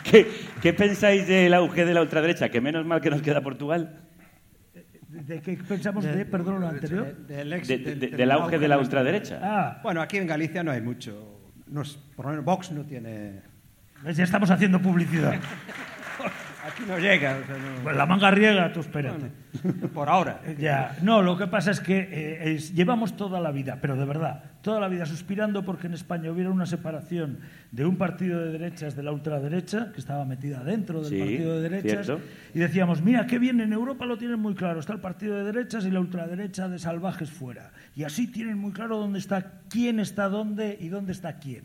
¿Qué, qué pensáis del auge de la ultraderecha? Que menos mal que nos queda Portugal. ¿De qué pensamos de, perdón, lo anterior? De- del ex- De- del- de- del del auge de la de- ultraderecha. Ah, Bueno, aquí en Galicia no hay mucho. No es- por lo menos Vox no tiene. ves, ya estamos haciendo publicidad. [laughs] Aquí no llega. o sea, no- Pues la manga riega, tú espérate. por ahora. [laughs] Ya, no, lo que pasa es que eh, es- llevamos toda la vida, pero de verdad, toda la vida suspirando porque en España hubiera una separación de un partido de derechas de la ultraderecha, que estaba metida dentro del Sí, partido de derechas, cierto. y decíamos, mira, qué bien, en Europa lo tienen muy claro, está el partido de derechas y la ultraderecha de salvajes fuera. Y así tienen muy claro dónde está quién está dónde y dónde está quién.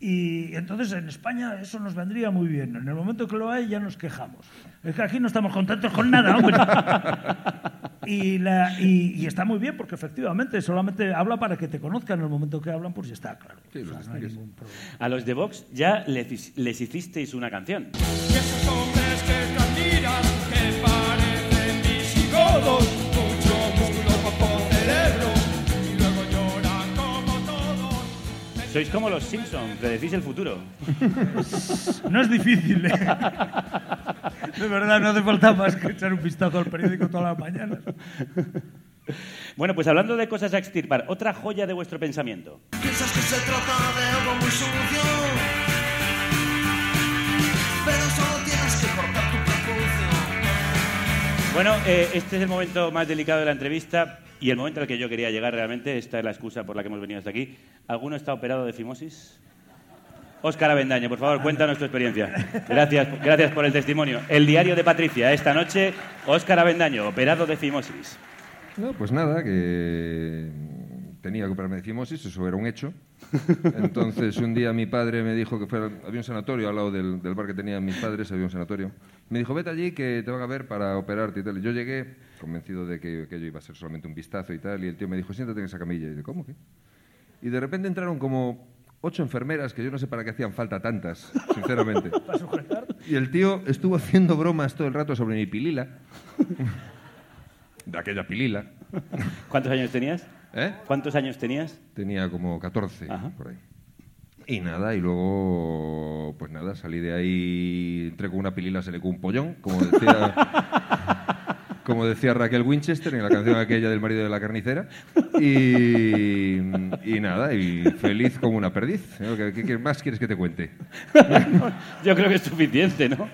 Y entonces en España eso nos vendría muy bien. En el momento que lo hay ya nos quejamos. Es que aquí no estamos contentos con nada, hombre. [laughs] Y, la- y- y está muy bien porque efectivamente solamente habla para que te conozcan en el momento que hablan, pues ya está, claro. Sí, O sea, los no hay ningún problema. A los de Vox ya les, les hicisteis una canción. Y esos hombres que transpiran, que parecen visigodos, Sois como los Simpsons, predecís el futuro. [laughs] No es difícil, ¿eh? De verdad, no hace falta más que echar un vistazo al periódico todas las mañanas. Bueno, pues hablando de cosas a extirpar, otra joya de vuestro pensamiento. Piensas que se trata de algo muy sucio, pero solo tienes que cortar tu prepucio. Bueno, eh, este es el momento más delicado de la entrevista y el momento al que yo quería llegar realmente. Esta es la excusa por la que hemos venido hasta aquí. ¿Alguno está operado de fimosis? Óscar Avendaño, por favor, cuéntanos tu experiencia. Gracias, gracias por el testimonio. El diario de Patricia, esta noche, Óscar Avendaño, operado de fimosis. No, pues nada, que tenía que operarme de fimosis, eso era un hecho. Entonces un día mi padre me dijo que había un sanatorio al lado del, del bar que tenían mis padres, había un sanatorio. Me dijo, vete allí que te van a ver para operarte y tal. Yo llegué convencido de que aquello iba a ser solamente un vistazo y tal, y el tío me dijo, siéntate en esa camilla. Y yo, ¿cómo qué? Y de repente entraron como ocho enfermeras, que yo no sé para qué hacían falta tantas, sinceramente. [laughs] Y el tío estuvo haciendo bromas todo el rato sobre mi pilila. De aquella pilila. ¿Cuántos años tenías? ¿Eh? ¿Cuántos años tenías? Tenía como 14, Ajá. por ahí. Y nada, y luego, pues nada, salí de ahí, entré con una pilila, se le con un pollón, como decía, [laughs] como decía Raquel Winchester en la canción aquella del marido de la carnicera. Y, y nada, y feliz como una perdiz. ¿eh? ¿Qué, más quieres que te cuente? [laughs] Yo creo que es suficiente, ¿no?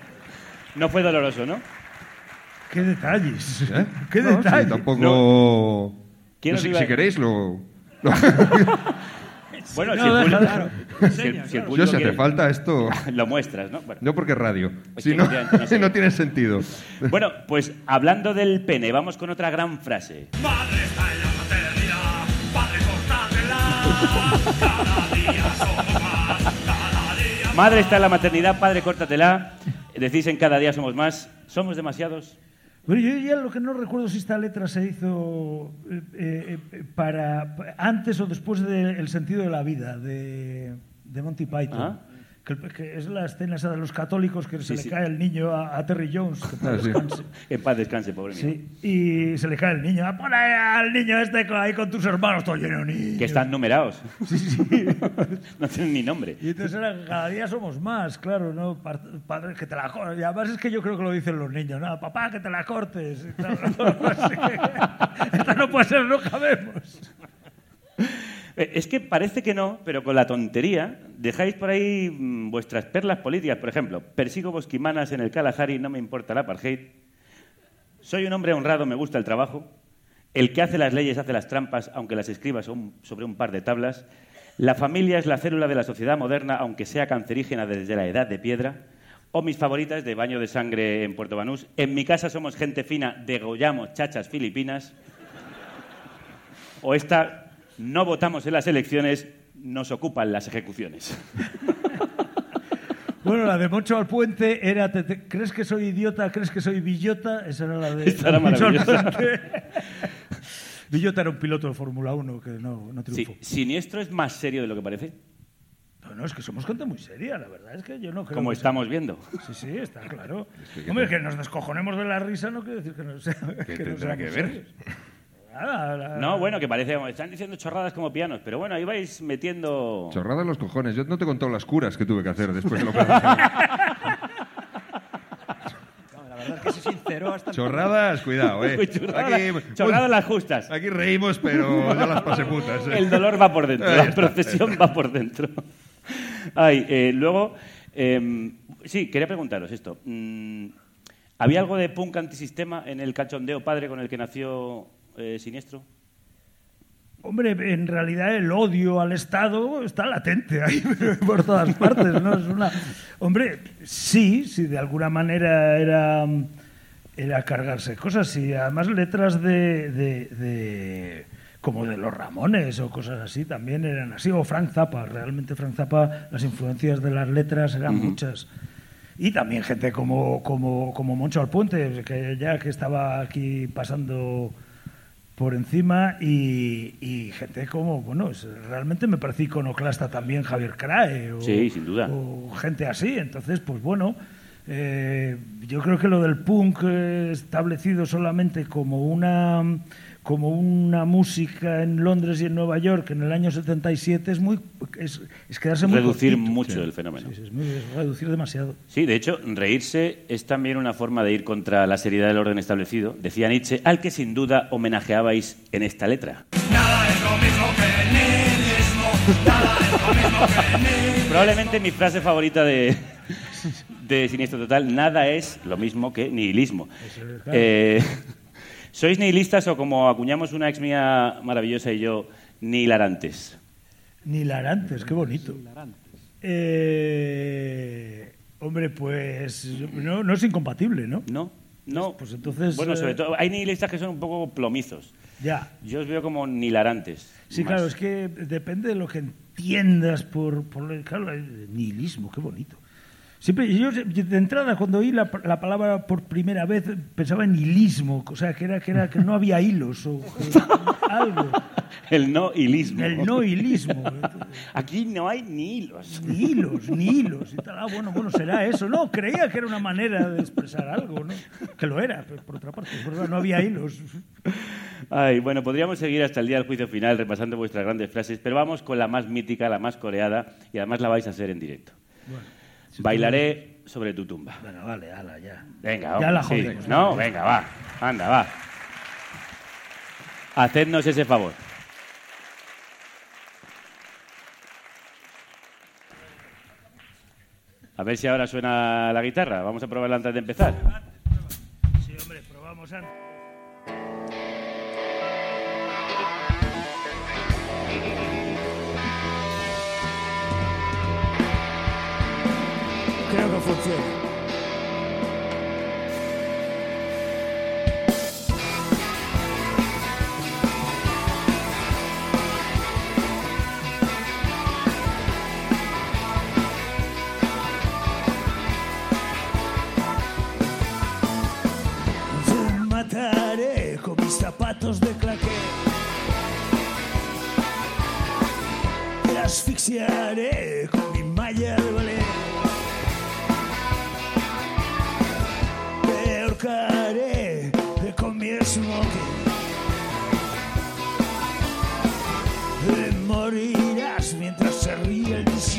No fue doloroso, ¿no? Qué detalles. ¿Eh? Qué No, sí, detalles. tampoco... ¿Quién No, os si, iba a- si queréis, lo... [laughs] Bueno, No, si el público, déjalo. [laughs] si el- Enseña, si el claro. público yo, si hace quiere- falta esto... [laughs] Lo muestras, ¿no? Bueno. No porque es radio. Pues Si no, [laughs] no sé. no tiene sentido. Bueno, pues hablando del pene, vamos con otra gran frase. Madre está en la maternidad, padre córtatela. Cada día somos más, cada día Madre está en la maternidad, padre córtatela. Decís en cada día somos más. ¿Somos demasiados? Bueno, yo ya lo que no recuerdo si esta letra se hizo eh, eh, para pa- antes o después del sentido de la vida de, de Monty Python. Ah. Que, que es la escena esa de los católicos que se Sí, le sí. cae el niño a, a Terry Jones. Que [laughs] Ah, sí. descanse. En paz descanse, pobre mío. Sí, y se le cae el niño. Ah, Pon al niño este ahí con tus hermanos, todo lleno de niños. Que están numerados. [laughs] [laughs] no tienen ni nombre. Y entonces era, cada día somos más, claro, ¿no? Par- Padre, que te la cortes. Y además es que yo creo que lo dicen los niños, ¿no? Papá, que te la cortes. Claro, Esta no puede ser, no cabemos. Eh, Es que parece que no, pero con la tontería dejáis por ahí mm, vuestras perlas políticas. Por ejemplo, persigo bosquimanas en el Kalahari, no me importa la apartheid. Soy un hombre honrado, me gusta el trabajo. El que hace las leyes hace las trampas, aunque las escriba sobre un par de tablas. La familia es la célula de la sociedad moderna, aunque sea cancerígena desde la edad de piedra. O mis favoritas de baño de sangre en Puerto Banús. En mi casa somos gente fina, degollamos chachas filipinas. O esta, no votamos en las elecciones, nos ocupan las ejecuciones. [laughs] Bueno, la de Moncho al Puente era te- te- ¿Crees que soy idiota? ¿Crees que soy billota? Esa era la de Esta era maravillosa. Villota [laughs] era un piloto de Fórmula 1 que no, no Sí, triunfó. siniestro es más serio de lo que parece, No, no, es que somos gente muy seria, la verdad es que yo no creo como que estamos viendo. Sí, sí, está [laughs] claro. Hombre, que nos descojonemos de la risa no quiere decir que no sea. ¿Qué que no tendrá seamos que ver? serios. Nada, la- No, bueno, que parece, están diciendo chorradas como pianos, pero bueno, ahí vais metiendo... Chorrada en los cojones. Yo no te he contado las curas que tuve que hacer después de la operación. No, la verdad es que hasta el Chorradas, cuidado, eh. Chorradas, chorradas las justas. Aquí reímos, pero ya las pasé putas. eh. El dolor va por dentro, la procesión va por dentro. Ay, eh, luego, eh, sí, quería preguntaros esto. Mm, ¿Había algo de punk antisistema en el cachondeo padre con el que nació eh, Siniestro? Hombre, en realidad el odio al Estado está latente ahí [laughs] por todas partes, ¿no? Es una... Hombre, sí, sí, de alguna manera era, era cargarse cosas y además letras de, de- de- como de los Ramones o cosas así también eran así, o Frank Zappa, realmente Frank Zappa, las influencias de las letras eran muchas. Y también gente como, como, como Moncho Alpuente, que ya que estaba aquí pasando por encima y, y gente como, bueno, realmente me parece iconoclasta también Javier Crae o, Sí, sin duda. o gente así. Entonces, pues bueno, eh, yo creo que lo del punk eh, establecido solamente como una como una música en Londres y en Nueva York en el año 77 es muy es, es quedarse muy Reducir cortito. mucho el fenómeno. Sí, sí, es, muy- es reducir demasiado. Sí, de hecho, reírse es también una forma de ir contra la seriedad del orden establecido, decía Nietzsche, al que sin duda homenajeabais en esta letra. Nada es lo mismo que el nihilismo, nada es lo mismo que el nihilismo. Probablemente mi frase favorita de, de Siniestro Total, nada es lo mismo que nihilismo. Eso es, claro. Eh, ¿Sois nihilistas o como acuñamos una ex mía maravillosa y yo, nihilarantes? Ni hilarantes, qué bonito. Eh, hombre, pues no, no es incompatible, ¿no? ¿No? No. Pues entonces, Bueno, sobre eh, todo, hay nihilistas que son un poco plomizos. Ya. Yo os veo como nihilarantes. Sí, más. claro, es que depende de lo que entiendas por, por claro, el nihilismo, qué bonito. Siempre, yo de entrada, cuando oí la, la palabra por primera vez, pensaba en nihilismo, o sea, que era que, era, que no había hilos o que- algo. El no hilismo. El no hilismo. Aquí no hay ni hilos. Ni hilos, ni hilos. Y tal. Ah, bueno, bueno, será eso. No, creía que era una manera de expresar algo, ¿no? Que lo era, pero por otra parte, verdad, no había hilos. Ay, bueno, podríamos seguir hasta el día del juicio final repasando vuestras grandes frases, pero vamos con la más mítica, la más coreada, y además la vais a hacer en directo. Bailaré sobre tu tumba. Bueno, vale, ala, ya. Venga, Ya la sí. No, venga, va. Anda, va. Hacednos ese favor. A ver si ahora suena la guitarra. Vamos a probarla antes de empezar. Sí, hombre, probamos antes. Creo que funciona. Zapatos de claqué. Te asfixiaré con mi malla de ballet.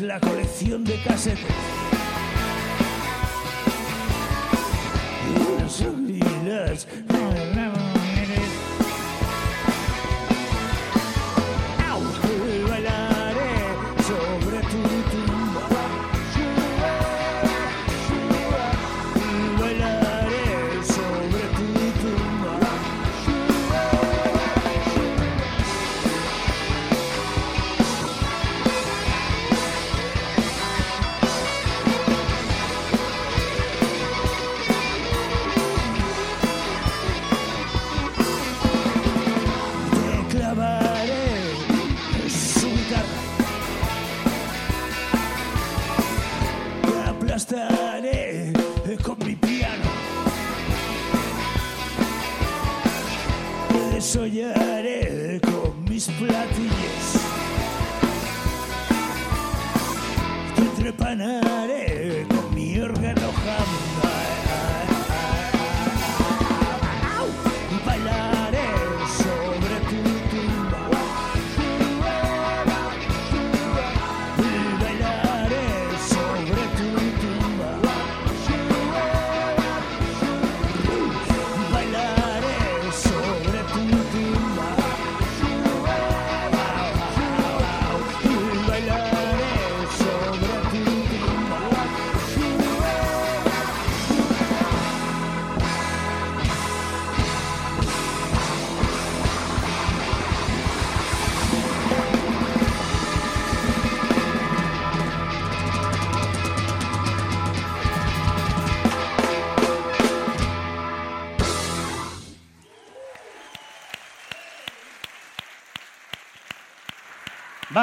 la colección de casetes.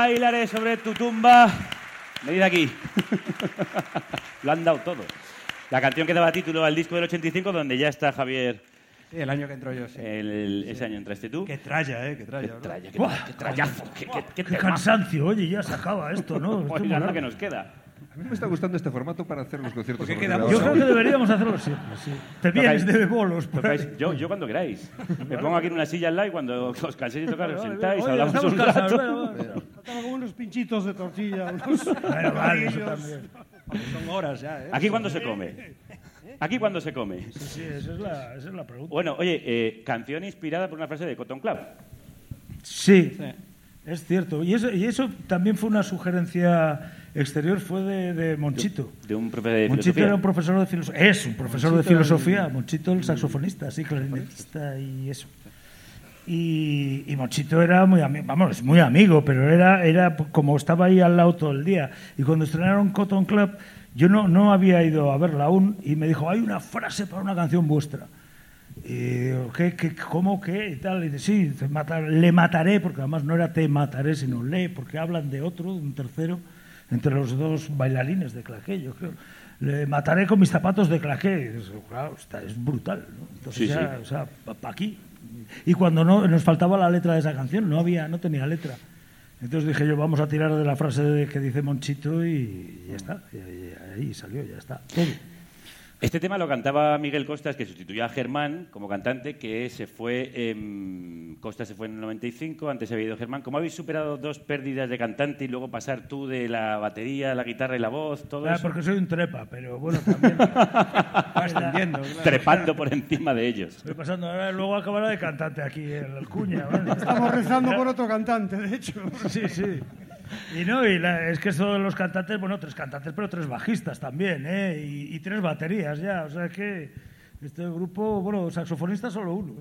Bailaré sobre tu tumba. Venid aquí. [laughs] Lo han dado todo. La canción que daba título al disco del 85, donde ya está Javier Sí, el año que entró yo, sí. El- ese año entraste tú. Qué tralla, ¿eh? Qué tralla. Qué ¿no? tralla, qué, qué trayazo, qué, qué, qué cansancio, oye, ya se acaba esto, ¿no? [laughs] Esto Oye, es anda muy que nos queda. A mí me está gustando este formato para hacer los conciertos. Porque Yo creo que deberíamos hacerlo siempre, sí. Te vienes de bolos. Tocáis- yo, yo cuando queráis. [laughs] Me pongo aquí en una silla al lado y cuando os canséis de tocar os sentáis, oye, hablamos un rato. como unos pinchitos de tortilla, [laughs] unos Bueno, vale, eso también. Son horas ya, ¿eh? ¿Aquí cuándo se come? ¿Aquí cuándo se come? Sí, sí, esa es la, esa es la pregunta. Bueno, oye, eh, canción inspirada por una frase de Cotton Club. Sí, es cierto. Y eso, y eso también fue una sugerencia exterior, fue de, de Monchito. De un profe de Monchito filosofía. era un profesor de filosofía. Es un profesor de Monchito era filosofía. Monchito, el saxofonista, sí, clarinetista y eso. Y, y Monchito era muy amigo, vamos, es muy amigo, pero era, era como estaba ahí al lado todo el día. Y cuando estrenaron Cotton Club, yo no, no había ido a verla aún y me dijo, hay una frase para una canción vuestra. Y digo, ¿qué, qué, ¿cómo, qué? Y tal. Y dice, sí, te matar- le mataré, porque además no era te mataré, sino le, porque hablan de otro, de un tercero, entre los dos bailarines de claqué, yo creo. Le mataré con mis zapatos de claqué. Claro, está, es brutal. ¿no? Entonces, Sí, ya, sí. o sea, para aquí. Y cuando no, nos faltaba la letra de esa canción, no había, no tenía letra. Entonces dije yo, vamos a tirar de la frase que dice Monchito y ya está. Ahí salió, ya está. Todo. Este tema lo cantaba Miguel Costas, que sustituyó a Germán como cantante, que se fue. Costas se fue en el 95, antes había ido Germán. ¿Cómo habéis superado dos pérdidas de cantante y luego pasar tú de la batería, la guitarra y la voz, todo eso? porque soy un trepa, pero bueno, también. [laughs] Claro. Trepando por encima de ellos. Estoy pasando ahora, luego acabará de cantante aquí en el cuña. ¿vale? Estamos rezando por otro cantante, de hecho. Sí, sí. Y no, y la- es que eso de los cantantes, bueno, tres cantantes, pero tres bajistas también, ¿eh? Y, y tres baterías ya. O sea que este grupo, bueno, saxofonista solo uno.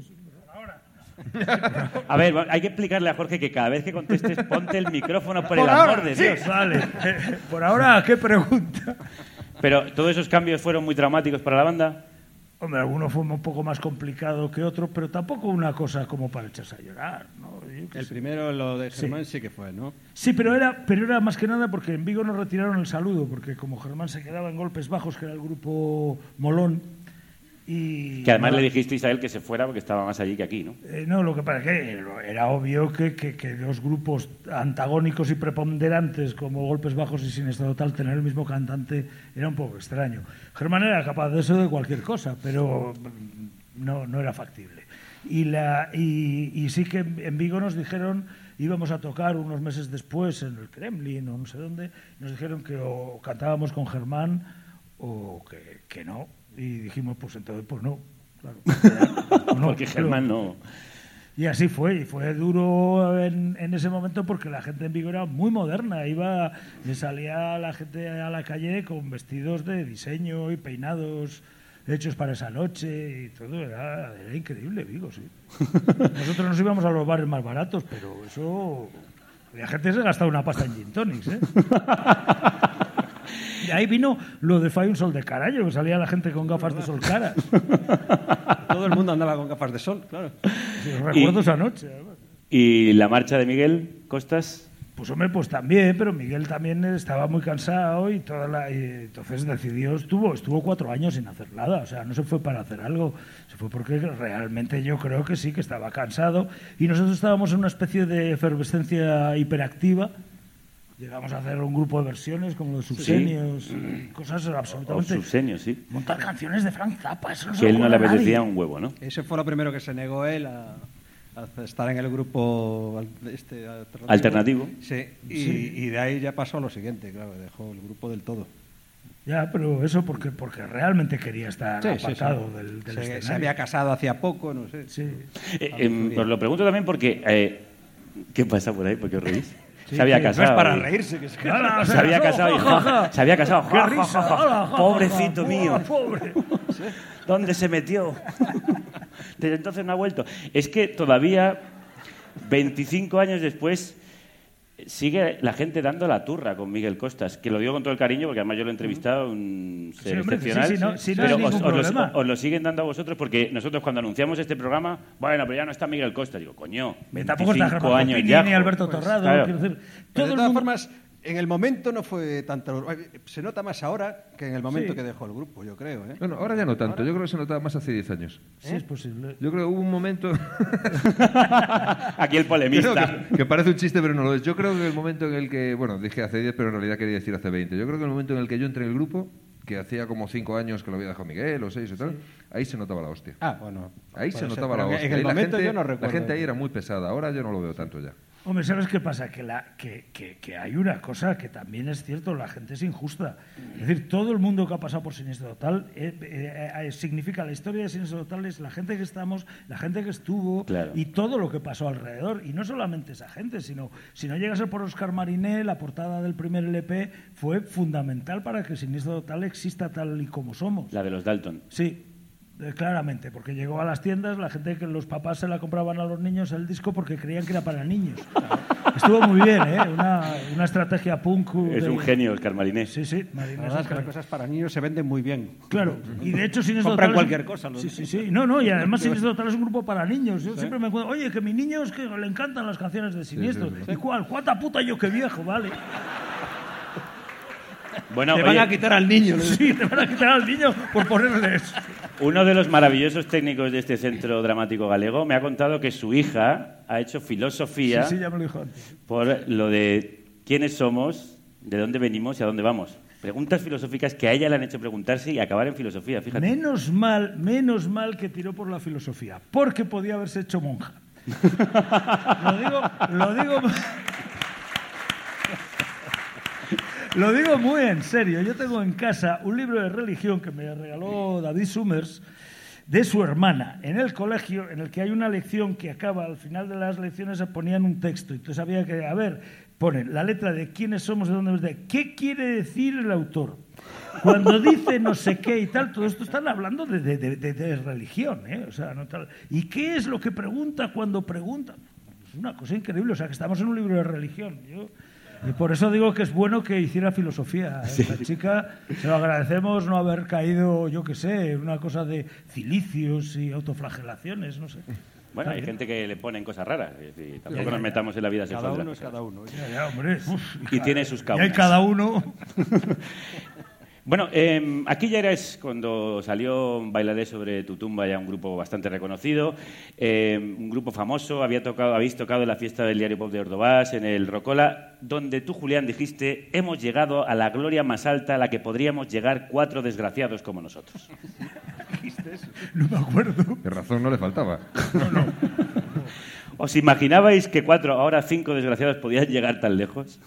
Ahora. [laughs] A ver, hay que explicarle a Jorge que cada vez que contestes, ponte el micrófono por, Por el ahora, amor de sí, Dios. Vale. [laughs] Por ahora, ¿qué pregunta? Pero todos esos cambios fueron muy traumáticos para la banda. Hombre, alguno fue un poco más complicado que otro, pero tampoco una cosa como para echarse a llorar, ¿no? El sé. primero, lo de Germán, sí. que fue, ¿no? Sí, pero era, pero era más que nada porque en Vigo nos retiraron el saludo, porque como Germán se quedaba en golpes bajos, que era el grupo Molón, y... Que además no, le dijisteis a él que se fuera porque estaba más allí que aquí, ¿no? eh, no, lo que pasa es que era obvio que, que, que los grupos antagónicos y preponderantes como Golpes Bajos y Sin Estado Tal, tener el mismo cantante era un poco extraño. Germán era capaz de eso de cualquier cosa, pero no, no era factible. Y, la, y, y sí que en en Vigo nos dijeron, íbamos a tocar unos meses después en el Kremlin o no sé dónde, nos dijeron que o cantábamos con Germán o que, que no. Y dijimos, pues entonces, pues no. Claro. [laughs] No, Porque pero- Germán no. y así fue, y fue duro en, en ese momento porque la gente en Vigo era muy moderna, iba, le salía la gente a la calle con vestidos de diseño y peinados hechos para esa noche y todo, era, era increíble Vigo, sí. [laughs] Nosotros nos íbamos a los bares más baratos, pero eso... La gente se gastaba una pasta en gin tonics, ¿eh? [laughs] Y ahí vino lo de Fai un sol de carallo, que salía la gente con gafas de sol caras. [laughs] Todo el mundo andaba con gafas de sol, claro. Sí, recuerdo esa noche. además. ¿Y la marcha de Miguel Costas? Pues hombre, pues también, pero Miguel también estaba muy cansado y toda la, y entonces decidió, estuvo, estuvo cuatro años sin hacer nada, o sea, no se fue para hacer algo, se fue porque realmente yo creo que sí, que estaba cansado y nosotros estábamos en una especie de efervescencia hiperactiva. Llegamos a hacer un grupo de versiones como los subsenios, cosas O absolutamente... Subsenio, sí. Montar canciones de Frank Zappa, eso no se Que lo él no le apetecía un huevo, ¿no? Ese fue lo primero que se negó él a, a estar en el grupo este, alternativo. Alternativo. Sí, y, Sí. y de ahí ya pasó a lo siguiente, claro, dejó el grupo del todo. Ya, pero eso porque, porque realmente quería estar Sí, sí, sí. apartado del, del se, escenario. se había casado hacía poco, no sé. Sí. Eh, em, os lo pregunto también porque... eh, ¿Qué pasa por ahí? ¿Por qué os reís? Sí, se había que- No es casado. para reírse, que es que... Ala, [laughs] Se había casado y ja, ja, se había casado. ¡Qué ja, risa! Pobrecito mío. Pobre. [laughs] ¿Dónde se metió? [laughs] Desde entonces no ha vuelto. Es que todavía, 25 años después, sigue la gente dando la turra con Miguel Costas, que lo digo con todo el cariño, porque además yo lo he entrevistado, un ser Sí, hombre, excepcional. sí, sí, no- sí, no pero os, ningún os lo, problema. os lo siguen dando a vosotros, porque nosotros cuando anunciamos este programa, bueno, pero ya no está Miguel Costas. Digo, coño, Tampoco está 25 años Copini ya. ni Alberto pues, Torrado. claro. quiero decir, Pero todo de el mundo- formas, En el momento no fue tanto. Se nota más ahora que en el momento Sí. que dejó el grupo, yo creo. ¿eh? Bueno, ahora ya no tanto. Yo creo que se notaba más hace 10 años. Sí, es posible. Yo creo que hubo un momento... [laughs] Aquí el polemista. Que, que parece un chiste, pero no lo es. Yo creo que el momento en el que, bueno, dije hace 10, pero en realidad quería decir hace 20. Yo creo que el momento en el que yo entré en el grupo, que hacía como 5 años que lo había dejado Miguel o 6 o tal, ahí se notaba la hostia. Ah, bueno. Ahí se ser, notaba la hostia. En el la momento gente, yo no recuerdo. La gente ahí era muy pesada. Ahora yo no lo veo tanto ya. Hombre, ¿sabes qué pasa? Que, la, que, que- que hay una cosa que también es cierto, la gente es injusta. Es decir, todo el mundo que ha pasado por Siniestro Total eh, eh, eh, significa la historia de Siniestro Total es la gente que estamos, la gente que estuvo Claro. y todo lo que pasó alrededor. Y no solamente esa gente, sino si no llega a ser por Oscar Mariné, la portada del primer LP fue fundamental para que Siniestro Total exista tal y como somos. La de los Dalton. Sí, claramente, porque llegó a las tiendas, la gente que los papás se la compraban a los niños el disco porque creían que era para niños. Estuvo muy bien, ¿eh? Una, una estrategia punk. Es de- un genio el Carmarinés. Sí, sí, La Marinés verdad es que las cosas para niños se venden muy bien. Claro, y de hecho Siniestro Compran Total cualquier cosa, los Sí, sí, sí. No, no, y además Siniestro Total es un grupo para niños. Yo siempre me acuerdo, oye, que mi niño es que le encantan las canciones de Siniestro. ¿Y cuál? ¿Cuánta puta yo que viejo? Vale. Bueno, Te van oye, a quitar al niño. [laughs] Sí, te van a quitar al niño por ponerle eso. uno de los maravillosos técnicos de este centro dramático galego me ha contado que su hija ha hecho filosofía Sí, sí, ya me lo dijo antes. por lo de quiénes somos, de dónde venimos y a dónde vamos. Preguntas filosóficas que a ella le han hecho preguntarse y acabar en filosofía, fíjate. Menos mal, menos mal que tiró por la filosofía, porque podía haberse hecho monja. [laughs] lo digo, lo digo, lo digo muy en serio. Yo tengo en casa un libro de religión que me regaló David Summers de su hermana en el colegio, en el que hay una lección que acaba al final de las lecciones se ponían un texto. Entonces había que, a ver, ponen la letra de quiénes somos, de dónde venimos, de qué quiere decir el autor. Cuando dice no sé qué y tal, todo esto están hablando de, de- de- de- de religión, ¿eh? O sea, no tal. ¿Y qué es lo que pregunta cuando pregunta? Es una cosa increíble, o sea, que estamos en un libro de religión. Yo, y por eso digo que es bueno que hiciera filosofía. ¿eh? La chica, se lo agradecemos no haber caído, yo qué sé, en una cosa de cilicios y autoflagelaciones, no sé. Bueno, hay gente que le ponen cosas raras. tampoco nos metamos en la vida Cada sexual. de uno es cada uno. Ya, ya, hombre. uf, Y tiene sus Y hay cada uno. [laughs] Bueno, eh, aquí ya eres cuando salió Bailaré sobre tu tumba, ya un grupo bastante reconocido, eh, un grupo famoso, había tocado, habéis tocado en la fiesta del diario Pop de Ordovás, en el Rocola, donde tú, Julián, dijiste, hemos llegado a la gloria más alta a la que podríamos llegar cuatro desgraciados como nosotros. [laughs] No me acuerdo. De razón no le faltaba. ¿Os imaginabais que cuatro, ahora cinco desgraciados podían llegar tan lejos?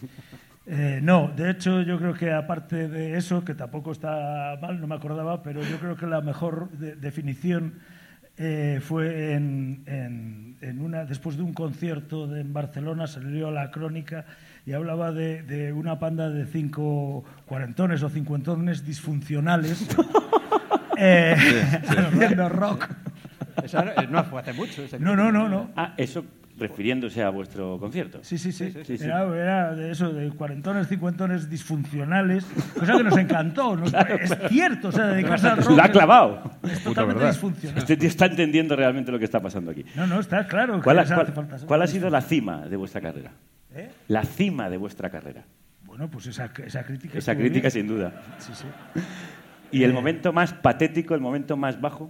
Eh, no, de hecho yo creo que aparte de eso, que tampoco está mal, no me acordaba, pero yo creo que la mejor de- definición eh, fue en, en- en una, después de un concierto de- en Barcelona, salió la crónica y hablaba de, de una panda de cinco cuarentones o cincuentones disfuncionales [laughs] eh, [laughs] haciendo rock. No- fue hace mucho. No, no, no, no. Ah, eso refiriéndose a vuestro concierto. Sí, sí, sí. sí, sí. Era, era de eso, de cuarentones, cincuentones disfuncionales, cosa que nos encantó. nos- [laughs] es cierto, o sea, dedicarse al rock. Lo ha clavado. Es Puta totalmente disfuncional. Este tío está entendiendo realmente lo que está pasando aquí. No, no, está claro. que ¿Cuál ha, les cuál- hace falta ser cuál ha sido la cima de vuestra carrera? ¿Eh? La cima de vuestra carrera. Bueno, pues esa, esa crítica. Esa crítica, bien. sin duda. Sí, sí. ¿Y el momento más patético, el momento más bajo?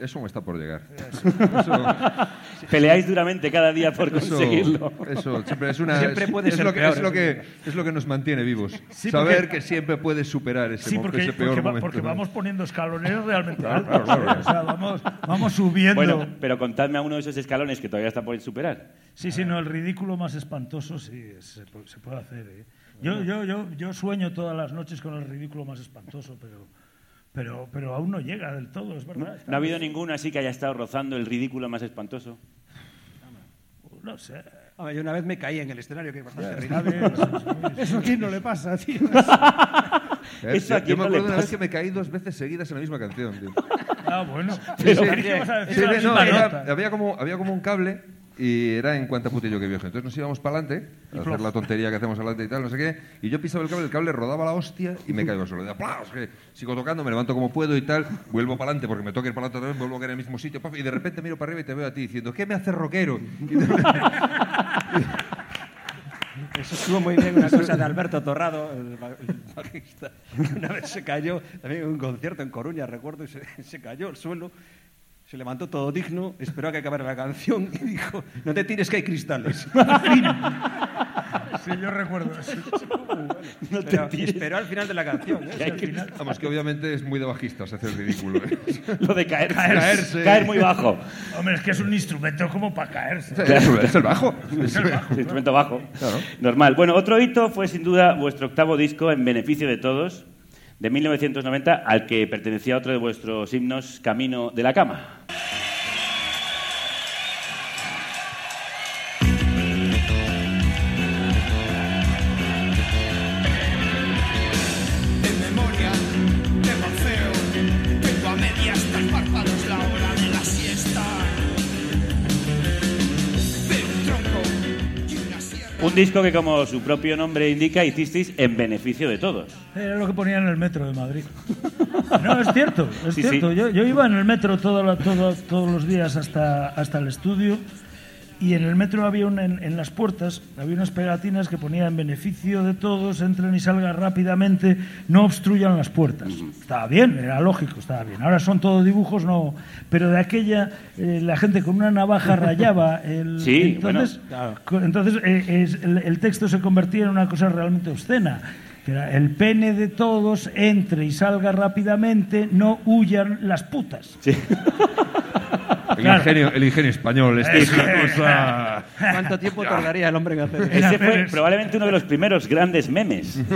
Eso me está por llegar. [laughs] Peleáis duramente cada día por Eso, conseguirlo. eso siempre es una. Siempre es- puede es ser lo que, peor, es lo eso que es lo que nos mantiene vivos. Sí, Saber porque- que siempre puedes superar ese, Sí, porque, ese peor porque, momento. porque vamos poniendo escalones [laughs] realmente Claro, altos. claro, claro. ¿eh? O sea, vamos, vamos subiendo. Bueno, pero contadme a uno de esos escalones que todavía está por superar. Sí, sí, no, el ridículo más espantoso sí, se, se puede hacer. ¿eh? Yo, yo, yo, yo sueño todas las noches con el ridículo más espantoso, pero, pero, pero aún no llega del todo, es verdad. ¿No ha habido ninguno así que haya estado rozando el ridículo más espantoso? No sé. Yo una vez me caí en el escenario, que es bastante [laughs] sí. Eso aquí no le pasa, tío. [laughs] Eso a Yo quién me no le acuerdo una vez que me caí dos veces seguidas en la misma canción. tío. Ah, bueno. Pero sí. a decir no, había, como, había como un cable y era en cuanta putillo que viejo. Entonces nos íbamos para adelante a hacer la tontería que hacemos adelante y tal, no sé qué. Y yo pisaba el cable, el cable rodaba la hostia y me caigo solo. De aplausos, que sigo tocando, me levanto como puedo y tal. Vuelvo para adelante porque me toca ir para adelante otra vez, vuelvo a caer en el mismo sitio. paf, y de repente miro para arriba y te veo a ti diciendo, ¿qué me hace rockero? [laughs] Eso estuvo muy bien, una cosa de Alberto Torrado, el bajista. [laughs] Una vez se cayó, también en un concierto en Coruña, recuerdo, y se, se cayó al suelo, se levantó todo digno, esperó a que acabara la canción y dijo, no te tires que hay cristales. [laughs] Sí, yo recuerdo eso. No te Pero tires. esperó al final de la canción. ¿eh? Que hay que- Vamos, que obviamente es muy de bajistas hacer el ridículo. ¿eh? [laughs] Lo de caerse. Caerse. Caer muy bajo. Hombre, es que es un instrumento como para caerse. Es el- es el bajo. Es instrumento bajo. Normal. Bueno, otro hito fue sin duda vuestro octavo disco en beneficio de todos, de 1990, al que pertenecía otro de vuestros himnos, Camino de la Cama. Un disco que, como su propio nombre indica, hicisteis en beneficio de todos. Era lo que ponían en el metro de Madrid. [laughs] No, es cierto, es Sí, cierto. sí. Yo, yo iba en el metro todo la- todo- todos los días hasta, hasta el estudio y en el metro había un, en, en las puertas había unas pegatinas que ponían en beneficio de todos, entren y salgan rápidamente, no obstruyan las puertas. Estaba bien, era lógico, estaba bien. Ahora son todo dibujos, no. Pero de aquella, eh, la gente con una navaja rayaba el. Sí, entonces, bueno, Co- Entonces, eh, es- el, el texto se convertía en una cosa realmente obscena. Que era, el pene de todos entre y salga rápidamente, no huyan las putas. [laughs] El, Claro. ingenio, el ingenio español, esto es una cosa... ¿Cuánto tiempo tardaría el hombre en hacer eso? Ese fue probablemente uno de los primeros grandes memes. [laughs]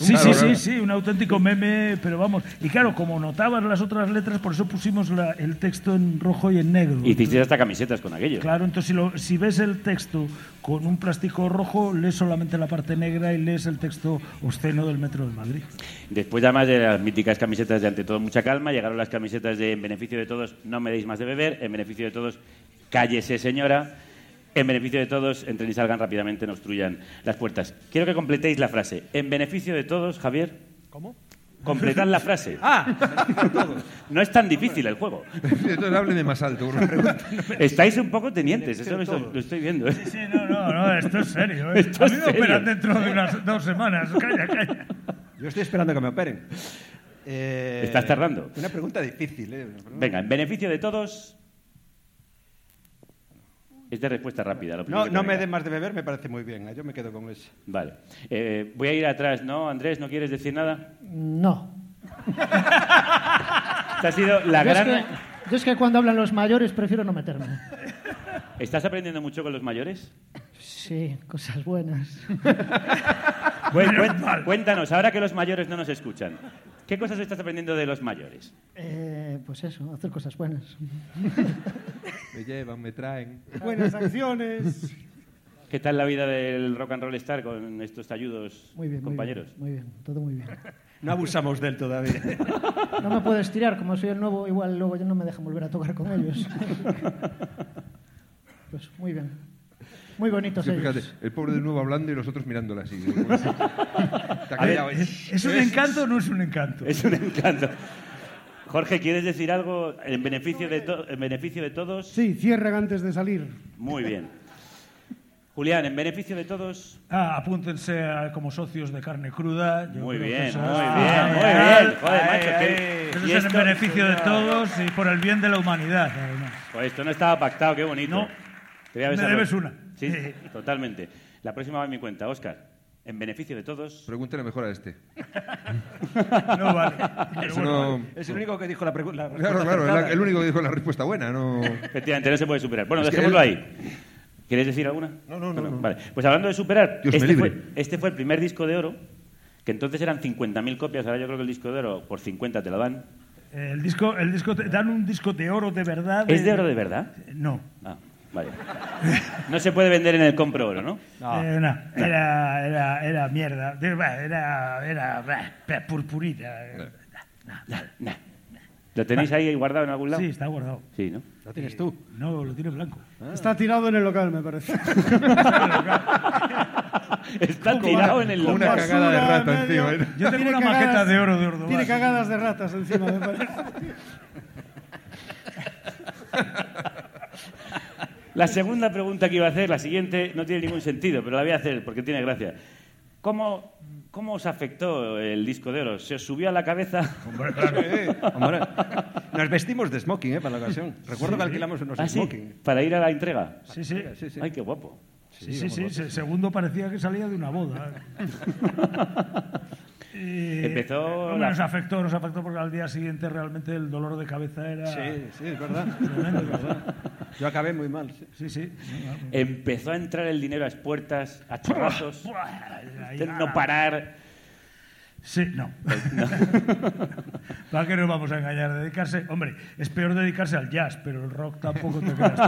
Sí, Claro, sí, claro. sí, sí, un auténtico meme, pero vamos. Y claro, como notabas las otras letras, por eso pusimos la- el texto en rojo y en negro. Hicisteis hasta camisetas con aquello. Claro, entonces si, lo- si ves el texto con un plástico rojo, lees solamente la parte negra y lees el texto obsceno del Metro de Madrid. Después, además de las míticas camisetas de Ante todo, mucha calma, llegaron las camisetas de En beneficio de todos, no me deis más de beber. En beneficio de todos, cállese, señora. En beneficio de todos, entren y salgan rápidamente, no obstruyan las puertas. Quiero que completéis la frase. En beneficio de todos, Javier. ¿Cómo? Completad la frase. [laughs] Ah, No es tan difícil el juego. Entonces hábleme más alto. por favor. Estáis un poco tenientes, eso lo, lo estoy viendo. ¿eh? Sí, no, no, no, esto es serio. [laughs] ¿eh? Esto a es mí me serio. operan dentro de unas dos semanas. Calla, calla. yo estoy esperando que me operen. Eh, Estás tardando. Una pregunta difícil, ¿eh? Venga, en beneficio de todos. Es de respuesta rápida. Lo primero No, no me dé más de beber, me parece muy bien. ¿eh? Yo me quedo con eso. Vale. Eh, voy a ir atrás, ¿no? Andrés, ¿no quieres decir nada? No. [laughs] Esta ha sido la Yo es, gran... que, yo es que cuando hablan los mayores prefiero no meterme. ¿Estás aprendiendo mucho con los mayores? Sí, cosas buenas. [laughs] Bueno, cuéntanos, ahora que los mayores no nos escuchan, ¿qué cosas estás aprendiendo de los mayores? Eh, pues eso, hacer cosas buenas. [laughs] Me llevan, me traen. Buenas acciones. ¿Qué tal la vida del rock and roll star con estos ayudos Muy bien, muy compañeros? bien, muy bien, todo muy bien. No abusamos de él todavía. No me puedes tirar, como soy el nuevo, igual luego ya no me dejan volver a tocar con ellos. [laughs] Pues muy bien. Muy bonitos Sí, ellos. fíjate, el pobre de nuevo hablando y los otros mirándola así. [laughs] ¿Es un encanto o no es un encanto? Es un encanto. Jorge, ¿quieres decir algo en beneficio de, to- en beneficio de todos? Sí, cierran antes de salir. Muy bien. Julián, en beneficio de todos. Ah, apúntense a- como socios de carne cruda. Yo Muy bien, eso muy bien, muy bien. Joder, macho, que- Eso y es en beneficio de todos y por el bien de la humanidad, además. Pues esto no estaba pactado, qué bonito. No. Te voy a Me besar debes los- una. Sí, totalmente. La próxima va en mi cuenta, Óscar. En beneficio de todos. Pregúntale mejor a este. No vale. Eso no- Es el único que dijo la pregunta. Claro, claro, es la- el único que dijo la respuesta buena, no... Efectivamente, no se puede superar. Bueno, Es que dejémoslo él- ahí. ¿Quieres decir alguna? No, no, no, no. Vale. Pues hablando de superar, Dios me este, libre. fue, este fue el primer disco de oro, que entonces eran 50.000 copias. Ahora yo creo que el disco de oro por 50 te lo dan. El disco, el disco, te- dan un disco de oro de verdad. ¿Es de oro de verdad? No. Ah, vale. No se puede vender en el compro oro, ¿no? Eh, no, era, era, era mierda. Era, era purpurita. ¿Lo tenéis ahí guardado en algún lado? Sí, está guardado. Sí, ¿no? Lo tienes tú. No, lo tiene blanco. Está tirado en el local, me parece. [laughs] Está tirado en el Con una local. cagada de rata medio- encima. ¿eh? Yo tengo Tiene una cagadas- maqueta de oro de Ordovás. Tiene cagadas de ratas encima, me parece. [laughs] La segunda pregunta que iba a hacer, la siguiente, no tiene ningún sentido, pero la voy a hacer porque tiene gracia. ¿Cómo, cómo os afectó el disco de oro? ¿Se os subió a la cabeza? Hombre, claro. Sí, hombre. Nos vestimos de smoking ¿eh? para la ocasión. Recuerdo que alquilamos unos ¿Ah, sí? smoking. ¿Para ir a la entrega? Sí, sí. Sí, sí. Ay, qué guapo. Sí, sí, sí. se- Segundo parecía que salía de una boda. [laughs] Y, Empezó la- Nos afectó, nos afectó porque al día siguiente realmente el dolor de cabeza era... Sí, sí, es verdad. [laughs] Tremendo, es verdad. Yo acabé muy mal. sí. Sí, sí. Empezó a entrar el dinero a expuertas, a chorrazos, no parar. Sí, no. ¿Para qué nos vamos a engañar? Dedicarse, hombre, es peor dedicarse al jazz, pero el rock tampoco te creas tú.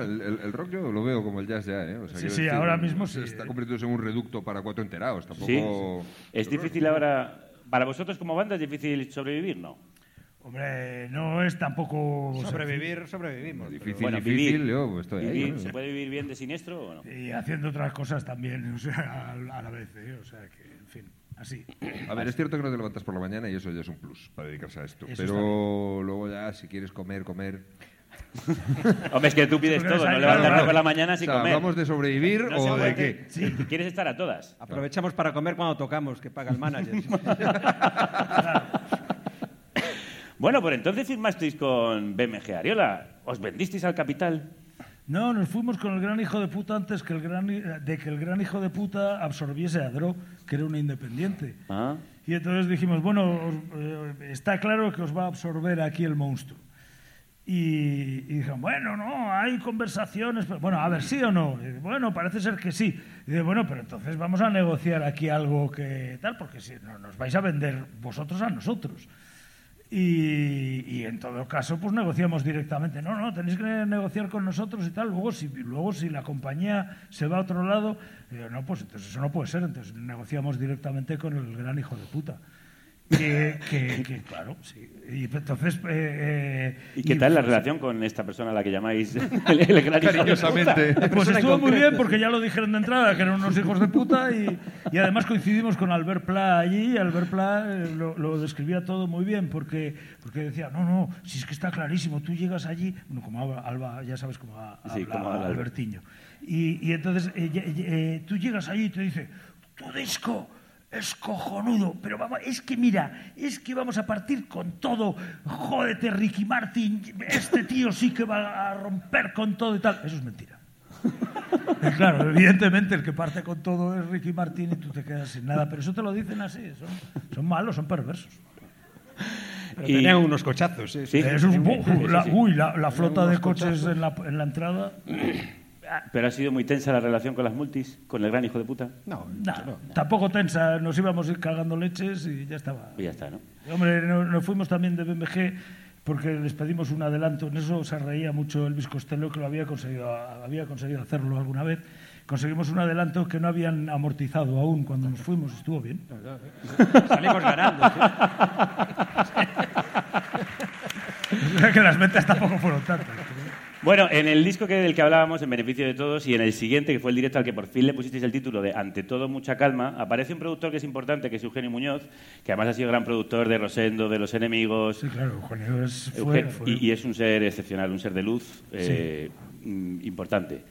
El, el- el rock yo lo veo como el jazz ya, ¿eh? O sea, Sí, sí, ahora mismo sí. Está convirtiéndose en un reducto para cuatro enterados. Tampoco... Sí. Es difícil ahora. Para vosotros como banda es difícil sobrevivir, ¿no? Hombre, no es tampoco... Sobrevivir, sobrevivimos. pero- Difícil, Bueno, difícil, vivir. yo pues, estoy ahí. Vivir, ¿no? ¿Se puede vivir bien de siniestro o no? Y haciendo otras cosas también, [laughs] o sea, a a la vez, ¿eh? O sea, que, en fin, así. A ver, es cierto que no te levantas por la mañana y eso ya es un plus para dedicarse a esto. Eso Pero luego ya, si quieres comer, comer... Hombre, es que tú pides todo, no levantarte claro, por la mañana sin O sea, comer. ¿hablamos de sobrevivir No o de qué? Sí, quieres estar a todas. Aprovechamos para comer cuando tocamos, que paga el manager. [laughs] Bueno, pues entonces firmasteis con BMG Ariola. ¿Os vendisteis al capital? No, nos fuimos con el gran hijo de puta antes que el gran, de que el gran hijo de puta absorbiese a Dro, que era un independiente. Ah. Y entonces dijimos, bueno, os- eh, está claro que os va a absorber aquí el monstruo. Y, y dijeron, bueno, no, hay conversaciones. pero- bueno, a ver, sí o no. Bueno, parece ser que sí. Dice, bueno, pero entonces vamos a negociar aquí algo que tal, porque si no, nos vais a vender vosotros a nosotros. Y, y en todo caso, pues negociamos directamente. No, no, tenéis que negociar con nosotros y tal. Luego, si, luego, si la compañía se va a otro lado, digo, no, pues entonces eso no puede ser. Entonces negociamos directamente con el gran hijo de puta. Que, que- que, claro, sí. Y entonces. eh, eh, ¿Y qué tal la pues, relación con esta persona a la que llamáis [laughs] el, el gran hijo de Cariñosamente. puta? [laughs] Pues estuvo muy bien porque ya lo dijeron de entrada, que eran unos hijos de puta y, y además coincidimos con Albert Pla allí y Albert Pla eh, lo, lo describía todo muy bien porque, porque decía, no, no, si es que está clarísimo, tú llegas allí, bueno, como habla Alba, ya sabes cómo Sí, habla Albert. Albertiño, y, y entonces eh, eh, tú llegas allí y te dice, tu disco es cojonudo, pero vamos, es que mira, es que vamos a partir con todo. Jódete, Ricky Martin, este tío sí que va a romper con todo y tal. Eso es mentira. Y claro, evidentemente el que parte con todo es Ricky Martin y tú te quedas sin nada, pero eso te lo dicen así, son, son malos, son perversos. Pero Y- tenían unos cochazos. Sí. Eso es- uy, la, la flota de coches en la, en la entrada. Pero ha sido muy tensa la relación con las multis, con el gran hijo de puta. No, Nah, Tampoco tensa, nos íbamos a ir cagando leches y ya estaba. Y ya está, ¿no? Hombre, no- nos fuimos también de BMG porque les pedimos un adelanto. En eso se reía mucho Elvis Costello, que lo había conseguido, había conseguido hacerlo alguna vez. Conseguimos un adelanto que no habían amortizado aún cuando nos fuimos. Estuvo bien. salimos ganando. sí. [laughs] O sea que las ventas tampoco fueron tantas. Bueno, en el disco que, del que hablábamos, En Beneficio de Todos, y en el siguiente, que fue el directo al que por fin le pusisteis el título de Ante todo, mucha calma, aparece un productor que es importante, que es Eugenio Muñoz, que además ha sido gran productor de Rosendo, de Los Enemigos. Sí, claro, Eugenio es, fue, Eugen- fue- Y, y es un ser excepcional, un ser de luz eh, mm, importante,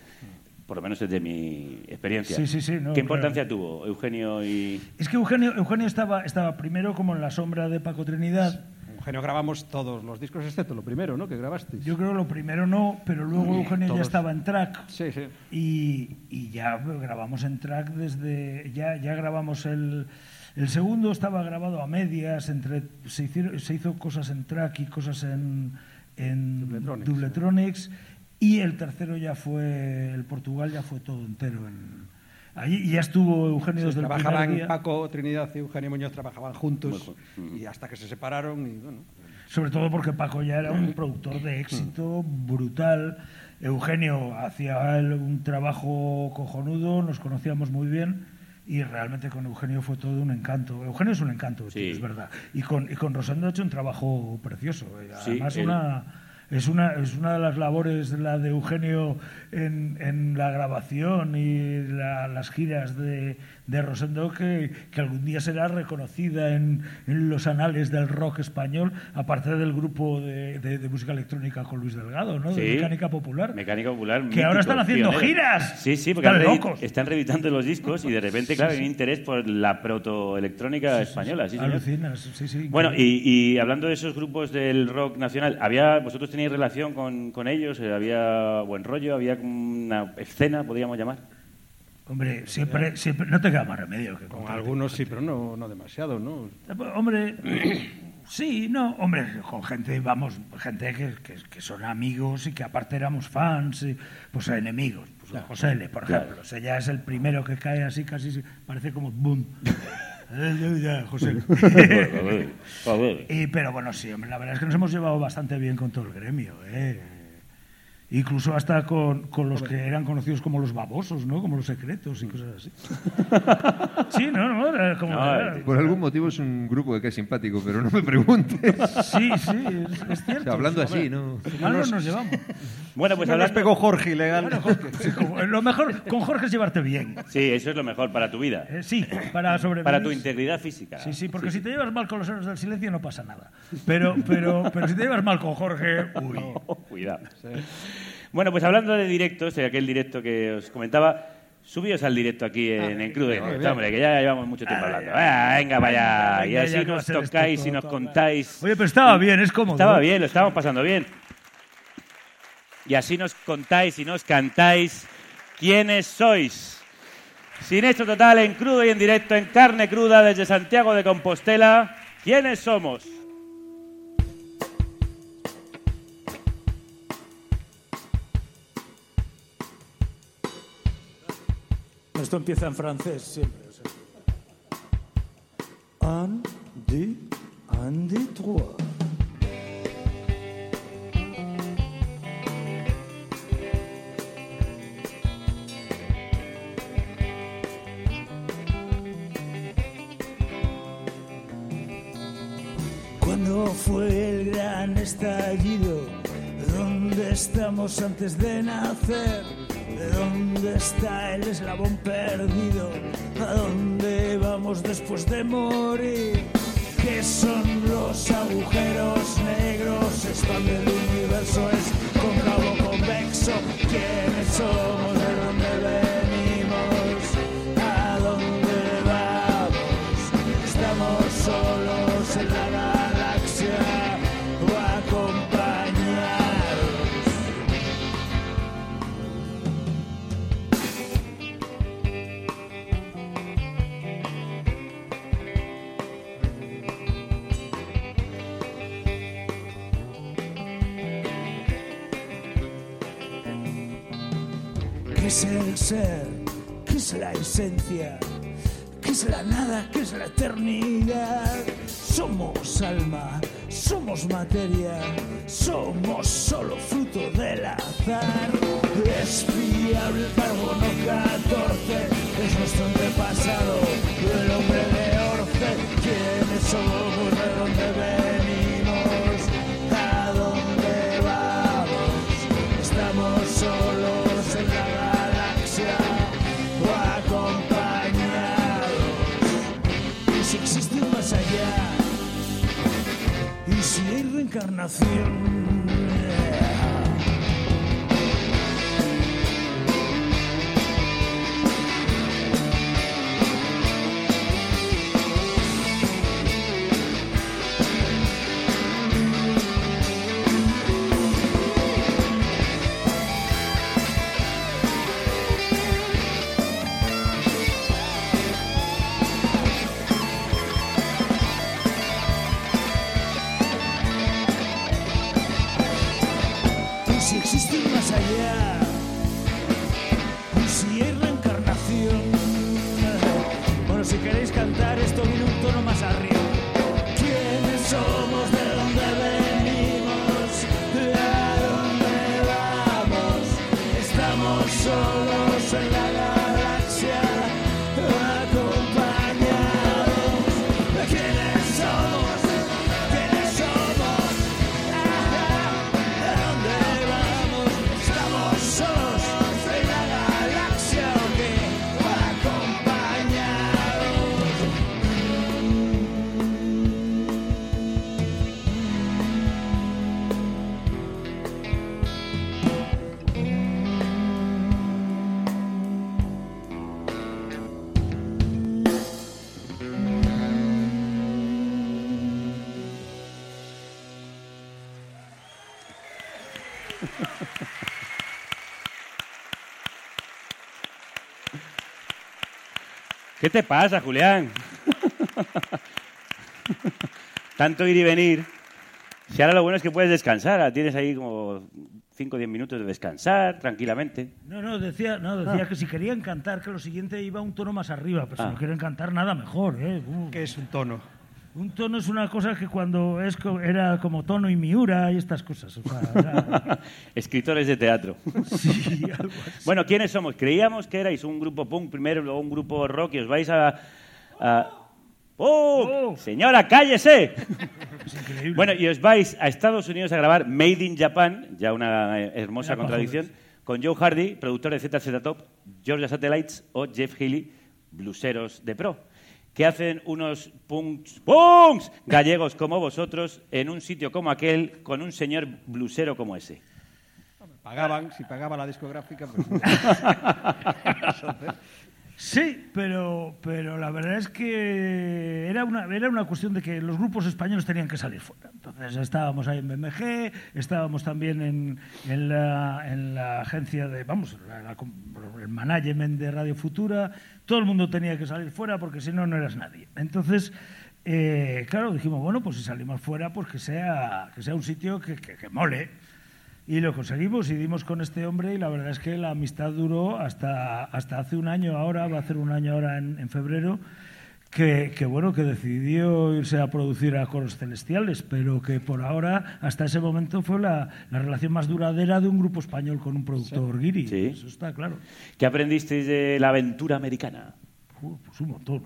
por lo menos desde mi experiencia. Sí, sí, sí, no, ¿Qué claro. importancia tuvo Eugenio y...? Es que Eugenio, Eugenio estaba, estaba primero como en la sombra de Paco Trinidad. Eugenio, grabamos todos los discos, excepto lo primero, ¿no? Que grabasteis. Yo creo lo primero no, pero luego Eugenio ya Todos. estaba en track. Sí, sí. Y, y ya grabamos en track desde. Ya, ya grabamos el. El segundo estaba grabado a medias, entre, se, hicieron, se hizo cosas en track y cosas en, en Dubletronics. Dubletronics, y el tercero ya fue, el Portugal ya fue todo entero. En, allí ya estuvo Eugenio Sí, desde el trabajaban día. Paco, Trinidad y Eugenio Muñoz trabajaban juntos y hasta que se separaron y bueno. Sobre todo porque Paco ya era un productor de éxito brutal. Eugenio hacía un trabajo cojonudo, nos conocíamos muy bien y realmente con Eugenio fue todo un encanto. Eugenio es un encanto, tío, Sí. es verdad. Y con, y con Rosendo ha hecho un trabajo precioso. eh, Sí, Además, una, Es una, es una de las labores, la de Eugenio en, en la grabación y la- las giras de, de Rosendo, que, que algún día será reconocida en, en los anales del rock español, aparte del grupo de, de- de música electrónica con Luis Delgado, ¿no? de Sí. Mecánica Popular. Mecánica Popular. Que ahora están haciendo giras. Sí, sí, porque Están locos. están reeditando los discos y de repente, claro, hay un interés por la protoelectrónica española. Sí. Alucinas, sí, sí. Bueno, y, y hablando de esos grupos del rock nacional, había ¿vosotros teníais relación con, con ellos? ¿Había buen rollo? ¿Había una escena, podríamos llamar? Hombre, siempre, siempre, no te queda más remedio que Con algunos sí, pero no, no demasiado, ¿no? Hombre, [clears throat] sí, no, hombre, con gente, vamos, gente que, que- que son amigos y que aparte éramos fans, y, pues enemigos. Pues José L, por Claro. ejemplo, o sea, ya es el primero que cae así, casi, parece como boom. [laughs] Eh, José. [laughs] Y, pero bueno, sí, hombre, la verdad es que nos hemos llevado bastante bien con todo el gremio, ¿eh? Incluso hasta con, con los que eran conocidos como los babosos, ¿no? Como los secretos y cosas así. [laughs] Sí, no, no, era como... No, era- Por algún motivo es un grupo que cae simpático, pero no me preguntes. [laughs] Sí, sí, es, es O cierto. sea, hablando así, ¿no? Mal no nos llevamos. [laughs] Bueno, pues no nos hablando... pegó Jorge ilegal. Bueno, Jorge, sí, como- lo mejor con Jorge es llevarte bien. Sí, eso es lo mejor para tu vida. Eh, sí, para sobrevivir. Para tu integridad física. Sí, sí, porque si te llevas mal con los héroes del silencio no pasa nada. Pero, pero, pero si te llevas mal con Jorge, uy. Cuidado. Bueno, pues hablando de directos, de aquel directo que os comentaba, subíos al directo aquí en, en Crudo y en Directo, hombre, que ya llevamos mucho tiempo hablando. Ah, venga, vaya. venga, y así nos tocáis y nos contáis. Oye, pero estaba bien, es cómodo. Estaba bien, lo estábamos pasando bien. Y así nos contáis y nos cantáis quiénes sois. Sin hecho total, en crudo y en directo, en carne cruda, desde Santiago de Compostela, ¿quiénes somos? Esto empieza en francés siempre. o sea. Un, trois. Cuando fue el gran estallido? ¿Dónde estamos antes de nacer? ¿De dónde está el eslabón perdido? ¿A dónde vamos después de morir? ¿Qué son los agujeros negros? Expande el universo, es cóncavo convexo. ¿Quiénes somos? Ser? ¿Qué es la esencia? ¿Qué es la nada? ¿Qué es la eternidad? Somos alma, somos materia, somos solo fruto del azar. Es fiable el carbono 14, es nuestro antepasado, el hombre de Orce. ¿Quiénes somos? Si Estamos solos en la te pasa, Julián? Tanto ir y venir. Si ahora lo bueno es que puedes descansar, ahora tienes ahí como 5 o 10 minutos de descansar tranquilamente. No, no, decía, no, decía que si querían cantar, que lo siguiente iba un tono más arriba, pero Ah. si no quieren cantar, nada mejor. ¿eh? Uh. ¿Qué es un tono? Un tono es una cosa que cuando es co- era como tono y miura y estas cosas. o sea, era- [laughs] Escritores de teatro. [laughs] sí, algo así. Bueno, ¿quiénes somos? Creíamos que erais un grupo punk primero, luego un grupo rock y os vais a... a- ¡Oh! Señora, cállese. [laughs] Es. Bueno, y os vais a Estados Unidos a grabar Made in Japan, ya una eh, hermosa Era pa' contradicción, con Joe Hardy, productor de ZZ Top, Georgia Satellites o Jeff Healy, bluseros de pro, que hacen unos punks, punks gallegos como vosotros en un sitio como aquel con un señor blusero como ese. Pagaban, si pagaba la discográfica, pues... [laughs] Sí, pero, pero la verdad es que era una, era una cuestión de que los grupos españoles tenían que salir fuera. Entonces estábamos ahí en BMG, estábamos también en, en, la, en la agencia de, vamos, la- la- el management de Radio Futura. Todo el mundo tenía que salir fuera porque si no, no eras nadie. Entonces, eh, claro, dijimos, bueno, pues si salimos fuera, pues que sea, que sea un sitio que, que- que mole. Y lo conseguimos y dimos con este hombre y la verdad es que la amistad duró hasta, hasta hace un año ahora, va a hacer un año ahora en, en febrero, que, que, bueno, que decidió irse a producir a Coros Celestiales, pero que por ahora, hasta ese momento, fue la, la relación más duradera de un grupo español con un productor guiri. Sí. Eso está claro. ¿Qué aprendisteis de la aventura americana? Uh, pues un montón.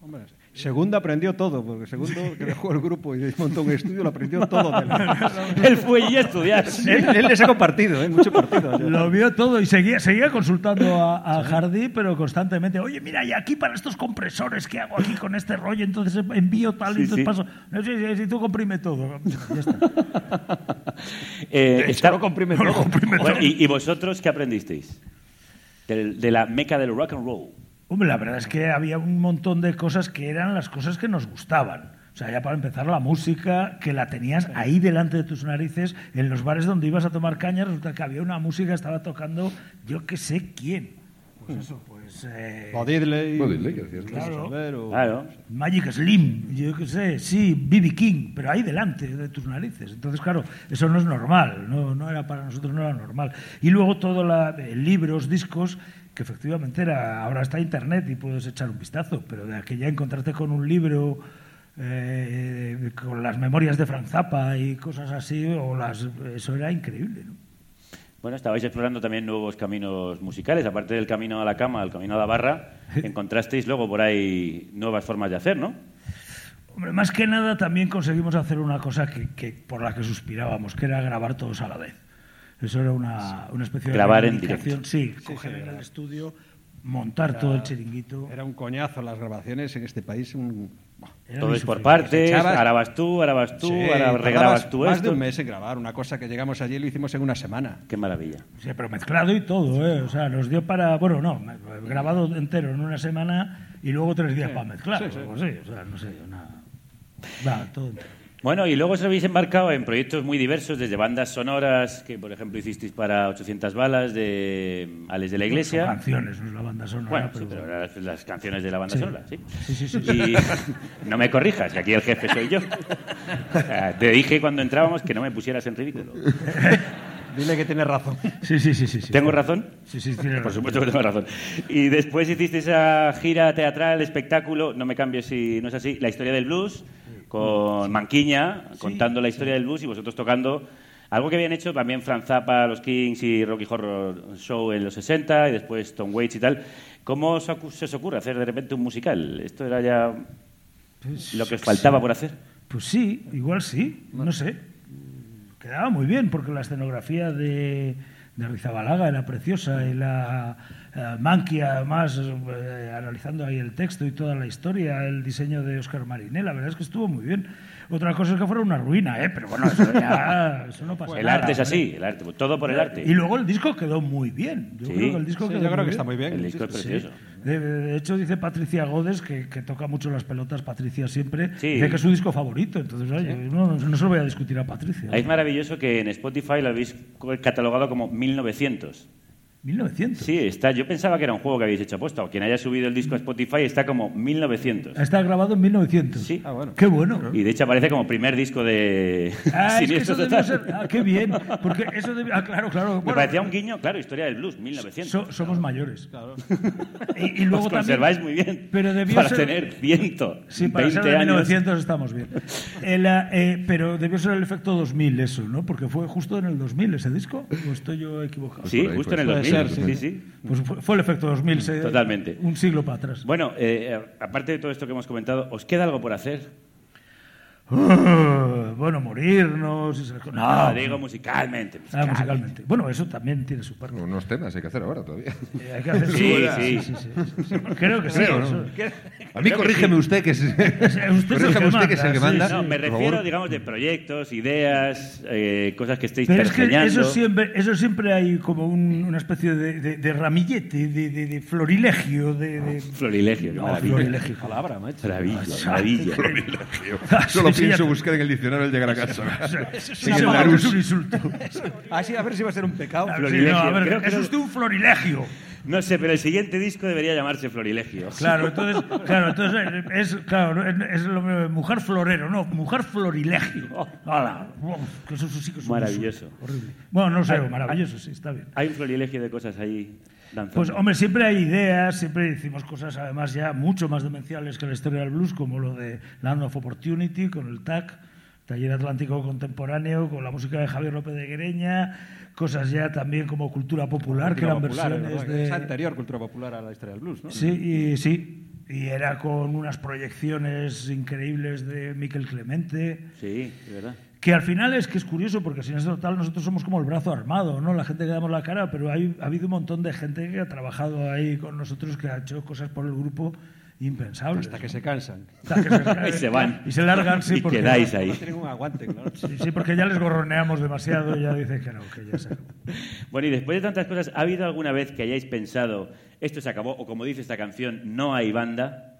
Hombre, segundo aprendió todo, porque segundo que dejó el grupo y montó un estudio, lo aprendió [laughs] todo. de la- [laughs] Él fue allí a estudiar. él, él le sacó partido, ¿eh? mucho partido. Lo vio todo y seguía, seguía consultando a, a Hardy, pero constantemente. Oye, mira, y aquí para estos compresores, ¿qué hago aquí con este rollo? Entonces envío tal Sí, y entonces sí. paso. No sé si, si tú comprime todo. Ya está. [laughs] Eh, hecho, está- lo comprime No lo todo. comprime Bueno, todo. ¿y, y vosotros qué aprendisteis? Del- de la meca del rock and roll. Hombre, la verdad es que había un montón de cosas que eran las cosas que nos gustaban. O sea, ya para empezar, la música, que la tenías ahí delante de tus narices, en los bares donde ibas a tomar caña, resulta que había una música, estaba tocando yo que sé quién. Pues eso, pues... eh, Diddley, que decías. Claro. Claro. Magic Slim, yo qué sé, sí, B.B. King, pero ahí delante de tus narices. Entonces, claro, eso no es normal, no, no era para nosotros, no era normal. Y luego todo la, eh, libros, discos, que efectivamente era, ahora está internet y puedes echar un vistazo, pero de aquella encontrarte con un libro eh, con las memorias de Frank Zappa y cosas así, o las, eso era increíble. ¿no? Bueno, estabais explorando también nuevos caminos musicales, aparte del camino a la cama, el camino a la barra, encontrasteis luego por ahí nuevas formas de hacer, ¿no? Hombre, más que nada también conseguimos hacer una cosa que, que- por la que suspirábamos, que era grabar todos a la vez. Eso era una, una especie Grabar de en reivindicación. Sí, Sí, coger sí, en el estudio, montar todo el chiringuito. Era un coñazo las grabaciones en este país. Un... Todo es por partes, ahora vas tú, ahora vas tú, Sí, ahora regrabas tú más esto. de un mes en grabar, una cosa que llegamos allí y lo hicimos en una semana. Qué maravilla. Sí, pero mezclado y todo, ¿eh? O sea, nos dio para. Bueno, no, grabado entero en una semana y luego tres días para mezclar. sí, sí. o algo así, o sea, no sé, una. Va, todo entero. Bueno, y luego os habéis embarcado en proyectos muy diversos, desde bandas sonoras, que por ejemplo hicisteis para 800 balas, de Ales de la Son Iglesia. canciones, no es la banda sonora. Bueno, pero, sí, pero las, las canciones de la banda Sí. sonora, sí. Sí, sí, sí. Y [laughs] no me corrijas, que aquí el jefe soy yo. Sea, Te dije cuando entrábamos que no me pusieras en ridículo. [laughs] Dile que tienes razón. Sí, sí, sí, sí, sí. ¿Tengo razón? Sí, sí, tienes Por supuesto que tengo razón. Y después hiciste esa gira teatral, espectáculo, no me cambies si no es así, la historia del blues, con Manquiña, contando la historia del blues y vosotros tocando algo que habían hecho también Frank Zappa, los Kings y Rocky Horror Show en los 60 y después Tom Waits y tal. ¿Cómo se os ocurre hacer de repente un musical? ¿Esto era ya Pues, lo que os faltaba por hacer? Pues sí, igual sí, no sé. Quedaba muy bien porque la escenografía de, de Rizabalaga era preciosa y la Manqui, además, eh, analizando ahí el texto y toda la historia, el diseño de Oscar Mariné, la verdad es que estuvo muy bien. Otra cosa es que fuera una ruina, ¿eh? pero bueno, eso ya [laughs] eso no pasa El nada, arte es ¿eh? así, el arte, todo por el arte. Y luego el disco quedó muy bien. Yo Sí. creo que el disco Sí, quedó yo creo muy que está muy bien. El disco es Sí. precioso. De, de hecho, dice Patricia Godes, que, que toca mucho las pelotas, Patricia siempre, Sí. dice que es su disco favorito. Entonces, oye, no, no se lo voy a discutir a Patricia. Es maravilloso que en Spotify lo habéis catalogado como 1900. 1900. Sí, está. Yo pensaba que era un juego que habéis hecho aposta. O quien haya subido el disco a Spotify está como 1900. Está grabado en 1900. Sí. Ah, bueno. Qué bueno. Y de hecho aparece como primer disco de Ah, es que eso debió Total. ser... Ah, qué bien. Porque eso debió... Ah, claro, claro. Me Bueno, parecía un guiño, claro, historia del blues, 1900. so- somos mayores. Y, y Os luego también... conserváis muy bien. Pero debió para ser- tener viento. Sí, para 20 ser de años. 1900 estamos bien. El, ah, eh, pero debió ser el efecto 2000 eso, ¿no? Porque fue justo en el 2000 ese disco. ¿O estoy yo equivocado? Sí, justo en el ahí. 2000. Ser, sí, sí. Pues fue, el efecto 2000. se- Totalmente. Un siglo para atrás. Bueno, eh, aparte de todo esto que hemos comentado, ¿os queda algo por hacer? Ah, bueno, morirnos... y se- No, No, digo musicalmente. Ah, musicalmente. Bueno, eso también tiene su parte. Unos temas hay que hacer ahora todavía. Eh, hay que hacer Sí, sí. sí, sí, sí, sí. Creo que sí. Creo. ¿no? A mí Creo corrígeme sí. usted, que es... usted es el corrígeme que usted, que es el que manda, No, me refiero, digamos, de proyectos, ideas, eh, cosas que estéis Pero es que pergeñando. eso siempre, eso siempre hay como un- una especie de, de- de ramillete, de, de- de florilegio, de... de- Florilegio, No, maravilla. florilegio. Palabra, macho. Maravilla, maravilla. Solo Sí, sí, pienso ya- buscar en el diccionario al llegar a casa. Sí, sí, el no, Larus. es un insulto. Así a ver si va a ser un pecado. Sí, Florilegio. no, a ver, Creo que es usted un florilegio. No sé, pero el siguiente disco debería llamarse Florilegio. Claro, entonces, claro, entonces es, claro, es, es lo mismo, mujer florero, no, mujer florilegio. Hola, que eso sí que es un Maravilloso. Horrible. Bueno, no sé, maravilloso, sí, está bien. Hay un florilegio de cosas ahí danzando. Pues, hombre, siempre hay ideas, siempre decimos cosas, además, ya mucho más demenciales que la historia del blues, como lo de Land of Opportunity, con el TAC, Taller Atlántico Contemporáneo, con la música de Javier López de Guereña, cosas ya también como cultura popular, que eran popular, versiones ¿no? de... Es anterior cultura popular a la historia del blues, ¿no? Sí, y, sí, y era con unas proyecciones increíbles de Miquel Clemente, Sí, de verdad. Que al final es que es curioso, porque sin eso total nosotros somos como el brazo armado, ¿no? La gente que damos la cara, pero hay, ha habido un montón de gente que ha trabajado ahí con nosotros, que ha hecho cosas por el grupo impensables. Hasta que se cansan. Hasta que se, [laughs] Y se van. Y se largan, sí, Y porque... quedáis ahí. No tienen un aguante, claro. Sí, sí, porque ya les gorroneamos demasiado y ya dicen que no, que ya se acabó. Bueno, y después de tantas cosas, ¿ha habido alguna vez que hayáis pensado, esto se acabó, o como dice esta canción, no hay banda?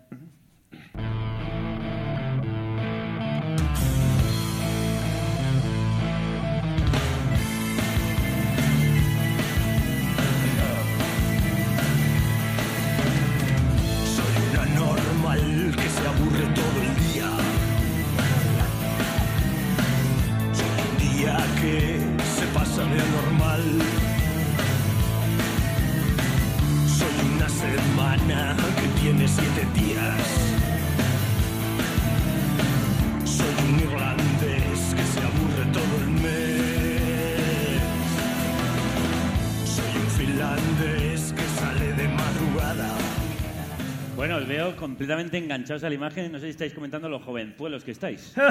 Completamente enganchados a la imagen. No sé si estáis comentando los jovenzuelos que estáis. [laughs]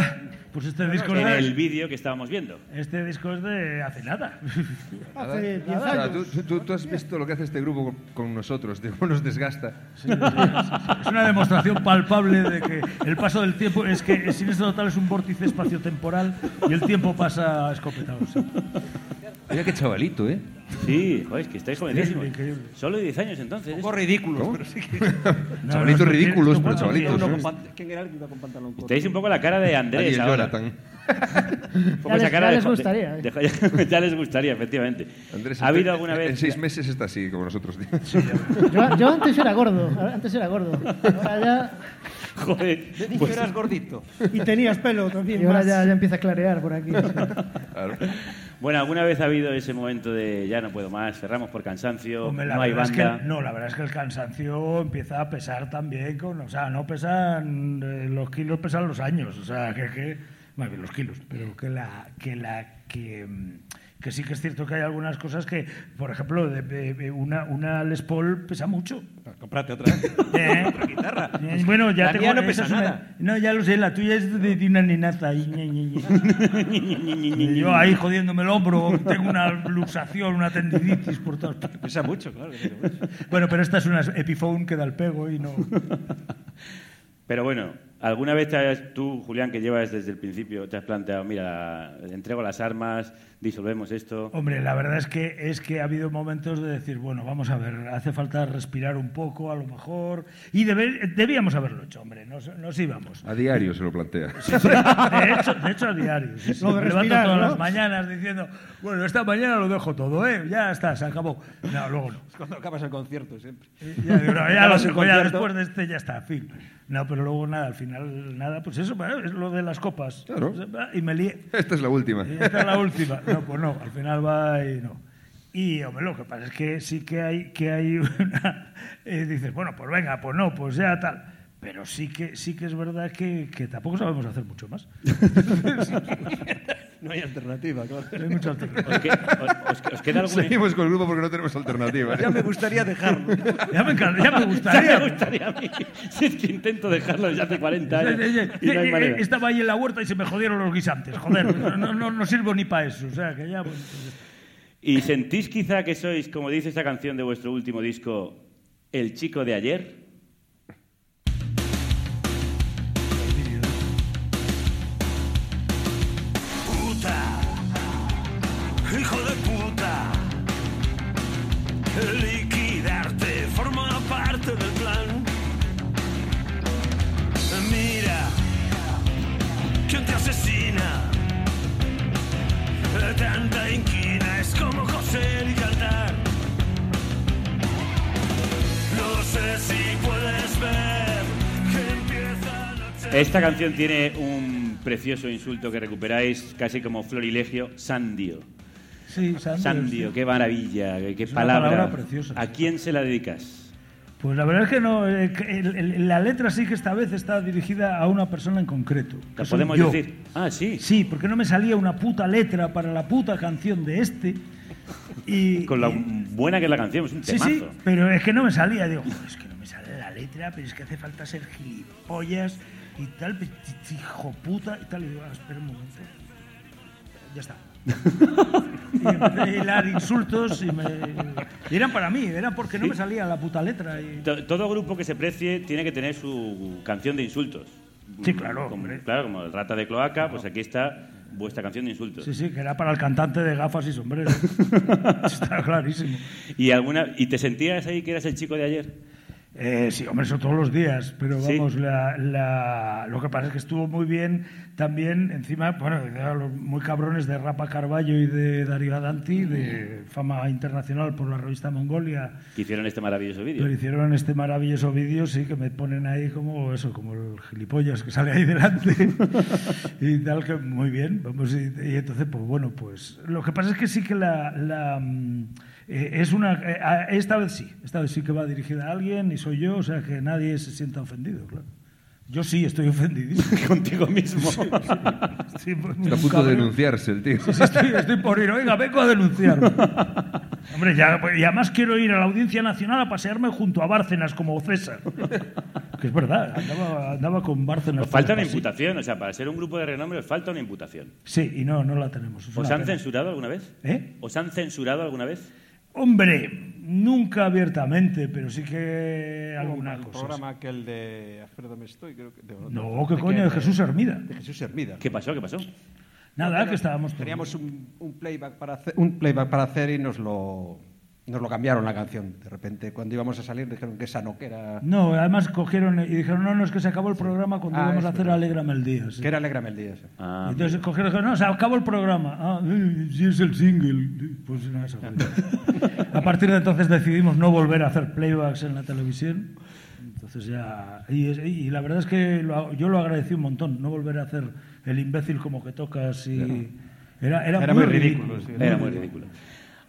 Pues este disco En es de, el vídeo que estábamos viendo. este disco es de hace nada. [laughs] Hace 10 O sea, años. tú, tú- tú has visto lo que hace este grupo con, nosotros, de cómo nos desgasta. Es una demostración palpable de que el paso del tiempo es que el Siniestro Total es un vórtice espaciotemporal y el tiempo pasa escopetado. sí. Mira qué chavalito, ¿eh? Sí, joder, es que estáis jovencísimos. increíble. Solo 10 años entonces. Un poco ridículos, ¿Cómo? pero sí que... No, Chavalitos no, ridículos, esto- pero chavalitos. ¿eh? ¿Quién era el que iba con pantalón corto? Tenéis un poco la cara de Ahí Andrés ahora. Jonathan. Poco Ya les- ya les gustaría, de- de- [laughs] ya les gustaría, efectivamente. Andrés, ¿Ha habido alguna En vez? seis meses está así, como nosotros. [laughs] Yo, yo antes era gordo, antes era gordo. Ahora ya, [laughs] Joder, pues- eras gordito. Y tenías pelo también. y ahora ya, ya empieza a clarear por aquí. Claro. Bueno, ¿alguna vez ha habido ese momento de ya no puedo más, cerramos por cansancio, Hombre, la no hay es banda? que, no, la verdad es que el cansancio empieza a pesar también. Con, o sea, no pesan eh, los kilos, pesan los años. O sea, que, que bueno, que los kilos, pero que la que la que, mm, que sí que es cierto que hay algunas cosas que, por ejemplo, de- de- de una, una Les Paul pesa mucho. Comprate otra. [laughs] ¿Eh? otra guitarra. Eh, Bueno, ya La tengo mía no esa pesa una- nada. no, ya lo sé, la tuya es de, de una nenaza. [laughs] Y Yo ahí jodiéndome el hombro, tengo una luxación, una tendinitis por todas partes. Pesa mucho, claro. que pesa mucho. Bueno, pero esta es una Epiphone que da el pego y no. [laughs] Pero bueno, ¿Alguna vez te has- tú, Julián, que llevas desde el principio, te has planteado, mira, entrego las armas, disolvemos esto? Hombre, la verdad es que es que ha habido momentos de decir, bueno, vamos a ver, hace falta respirar un poco, a lo mejor, y debe- debíamos haberlo hecho, hombre, nos, nos íbamos. A diario se lo plantea. [laughs] De hecho, de hecho a diario. sí, levanto todas ¿no? las mañanas diciendo, bueno, esta mañana lo dejo todo, ¿eh? Ya está, se acabó. No, luego no. Es cuando acabas el concierto siempre. Ya, digo, no, ya lo [laughs] ya después de este ya está, fin. No, pero luego nada, al final, nada, pues eso, es lo de las copas. Claro. Y me lié. Esta es la última. Esta es la última. No, pues no, al final va y no. Y, hombre, lo que pasa es que sí que hay, que hay [laughs] una... eh, dices, bueno, pues venga, pues no, pues ya tal. Pero sí que, sí que es verdad que, que tampoco sabemos hacer mucho más. [laughs] No hay alternativa, claro. No hay mucha alternativa. ¿Os, que- os- os- os queda alguna Seguimos con el grupo porque no tenemos alternativa. ¿eh? Ya me gustaría dejarlo. Ya me, ya me [laughs] Ya gustaría. me gustaría a mí. Si es que intento dejarlo desde hace 40 años y no hay manera. Estaba ahí en la huerta y se me jodieron los guisantes. Joder, no, no, no sirvo ni para eso. O sea, que ya... pues, ¿Y sentís quizá que sois, como dice esta canción de vuestro último disco, el chico de ayer? Tanta inquina es como coser y cantar. No sé si puedes ver que empieza la noche. Esta canción tiene un precioso insulto que recuperáis casi como florilegio, sandio. Sí, Sandio, Sandio, sí. qué maravilla, qué, una palabra. palabra preciosa. ¿A quién se la dedicas? Pues la verdad es que no. eh, el- el- la letra sí que esta vez está dirigida a una persona en concreto. que ¿La soy podemos yo. decir? Ah, sí. Sí, porque no me salía una puta letra para la puta canción de este. [laughs] Y, Con la y- buena que es la canción, es un Sí, temazo. sí, pero es que no me salía. Digo, "Joder, es que no me sale la letra, pero es que hace falta ser gilipollas y tal, pues, hijo puta y tal. Y digo, "Ah, espera un momento. Ya está. Y empecé a hilar insultos y, me... y eran para mí, eran porque no me salía la puta letra. Y... To- Todo grupo que se precie tiene que tener su canción de insultos. Sí, claro, Como, hombre. claro, como el rata de cloaca, pues aquí está vuestra canción de insultos. Sí, sí, que era para el cantante de gafas y sombrero. [laughs] Está clarísimo. ¿Y, alguna, ¿Y te sentías ahí que eras el chico de ayer? Eh, sí, hombre, eso todos los días, pero Sí. vamos, la, la- lo que pasa es que estuvo muy bien también, encima, bueno, los muy cabrones de Rapa Carballo y de Darío Danti, de fama internacional por la revista Mongolia, Que hicieron este maravilloso vídeo. lo hicieron este maravilloso vídeo, sí, que me ponen ahí como eso, como el gilipollas que sale ahí delante [laughs] y tal, que muy bien, vamos, y, y entonces, pues bueno, pues lo que pasa es que sí que la... la, mm, eh, es una eh, esta vez sí, esta vez sí que va dirigida a alguien y soy yo, o sea que nadie se sienta ofendido, claro. Yo sí estoy ofendidísimo. [laughs] Contigo mismo. Sí, sí, pues, Está a punto de denunciarse el tío. Sí, sí, estoy, estoy por ir. Oiga, vengo a denunciarme. Hombre, ya, pues, y además quiero ir a la Audiencia Nacional a pasearme junto a Bárcenas como César. Que es verdad, andaba, andaba con Bárcenas. Os falta una imputación, o sea, para ser un grupo de renombre os falta una imputación. Sí, y no, no la tenemos. ¿Os han pena. censurado alguna vez? ¿Eh? ¿Os han censurado alguna vez? Hombre, nunca abiertamente, pero sí que alguna el cosa. programa aquel de Alfredo Mestoy, creo que... de- No, ¿qué de coño? que- De Jesús Hermida. De Jesús Hermida. ¿Qué pasó? ¿Qué pasó? Nada, que estábamos todos. Teníamos un, un playback para hacer, un playback para hacer y nos lo, nos lo cambiaron la canción. De repente, cuando íbamos a salir, dijeron que esa no, que era, No, además cogieron y dijeron, no, no, es que se acabó el programa cuando Ah, íbamos a hacer. Alégrame el día. sí. que era Alégrame el día. sí. Ah, Entonces cogieron y dijeron, no, se acabó el programa. Ah, sí es el single. Pues no, eso fue. [laughs] A partir de entonces decidimos no volver a hacer playbacks en la televisión. Entonces ya... Y, es- y la verdad es que lo- yo lo agradecí un montón, no volver a hacer el imbécil como que tocas y... Era, era, Era muy muy ridículo. ridículo, sí. Era muy ridículo.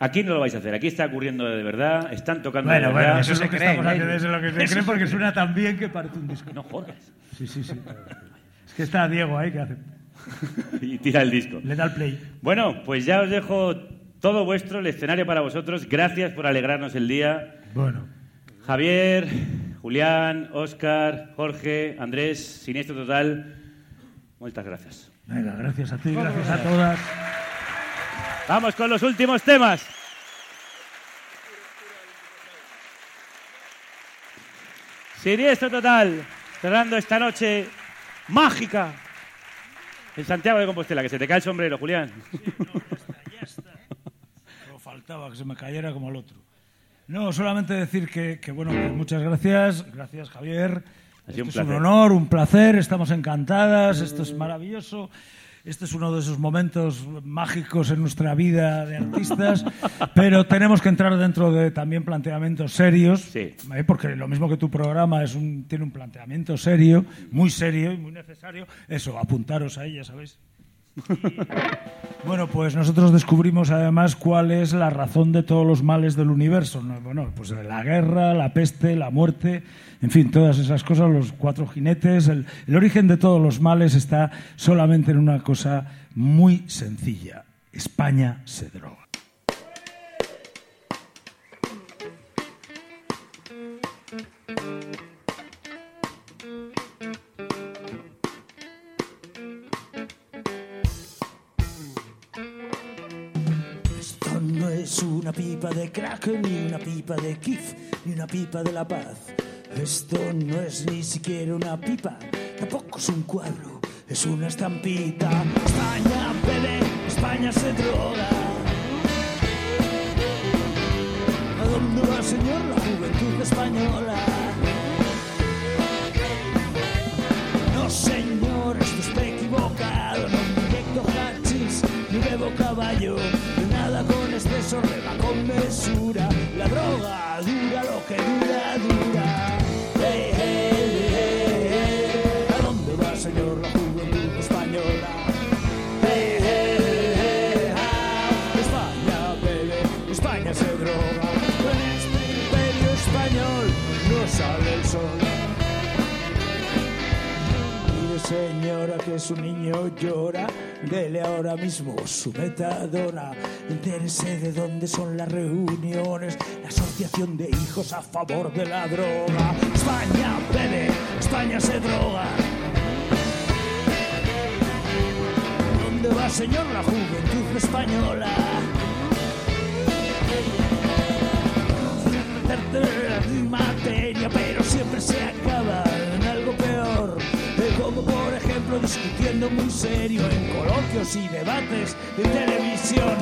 Aquí no lo vais a hacer, aquí está ocurriendo de verdad, están tocando Bueno, de bueno, verdad. eso es se lo que creen, estamos haciendo, ellos. eso es lo que se Eso se porque suena tan bien que parece un disco. No jodas. Sí, sí, sí. Es que está Diego ahí que hace... [laughs] Y tira el disco. Le da el play. Bueno, pues ya os dejo todo vuestro, el escenario para vosotros. Gracias por alegrarnos el día. Bueno. Javier, Julián, Óscar, Jorge, Andrés, Siniestro Total, muchas gracias. Venga, gracias a ti, gracias a todas. Vamos con los últimos temas. Siniestro Total, cerrando esta noche mágica en Santiago de Compostela. Que se te cae el sombrero, Julián. Solo faltaba que se me cayera como el otro. No, solamente decir que, que, bueno, que muchas gracias. Gracias, Javier. Ha sido un es un honor, un placer. Estamos encantadas. Esto es maravilloso. Este es uno de esos momentos mágicos en nuestra vida de artistas, pero tenemos que entrar dentro de también planteamientos serios, ¿eh? porque lo mismo que tu programa es un, tiene un planteamiento serio, muy serio y muy necesario. Eso, apuntaros ahí, ya sabéis. [laughs] Bueno, pues nosotros descubrimos además cuál es la razón de todos los males del universo. ¿no? Bueno, pues la guerra, la peste, la muerte, en fin, todas esas cosas, los cuatro jinetes. El origen de todos los males está solamente en una cosa muy sencilla. España se droga. Pipa de crack, ni una pipa de kif, ni una pipa de la paz. Esto no es ni siquiera una pipa, tampoco es un cuadro, es una estampita. España bebe, España se droga. ¿A dónde va, señor, la juventud española? La droga dura lo que dura, dura. Hey, hey, hey. ¿A dónde va, señor, la juventud española? Hey, hey, hey. España bebe, España se droga. Con este imperio español no sale el sol. Mire señora que su niño llora, dele ahora mismo su metadona. Entérese de dónde son las reuniones, la asociación de hijos a favor de la droga. España bebe, España se droga. ¿Dónde va señor la juventud española? Materia, pero siempre se acaba en algo peor. Eh, discutiendo muy serio en coloquios y debates de televisión.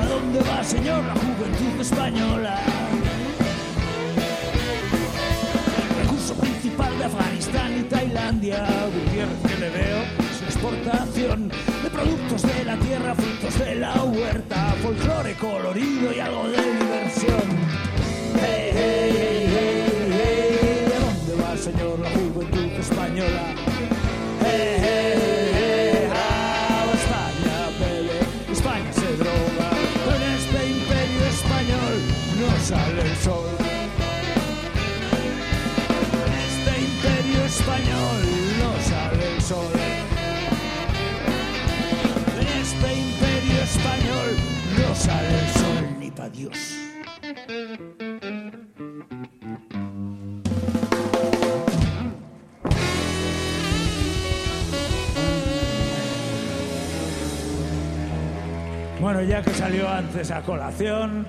¿A dónde va, señor, la juventud española? El recurso principal de Afganistán y Tailandia, Gutiérrez que le veo, la exportación de productos de la tierra, frutos de la huerta, folclore colorido y algo de diversión. Hey, hey, hey, hey, ¿a dónde va, señor, la juventud española? Sale el sol ni pa' Dios. Bueno, ya que salió antes a colación,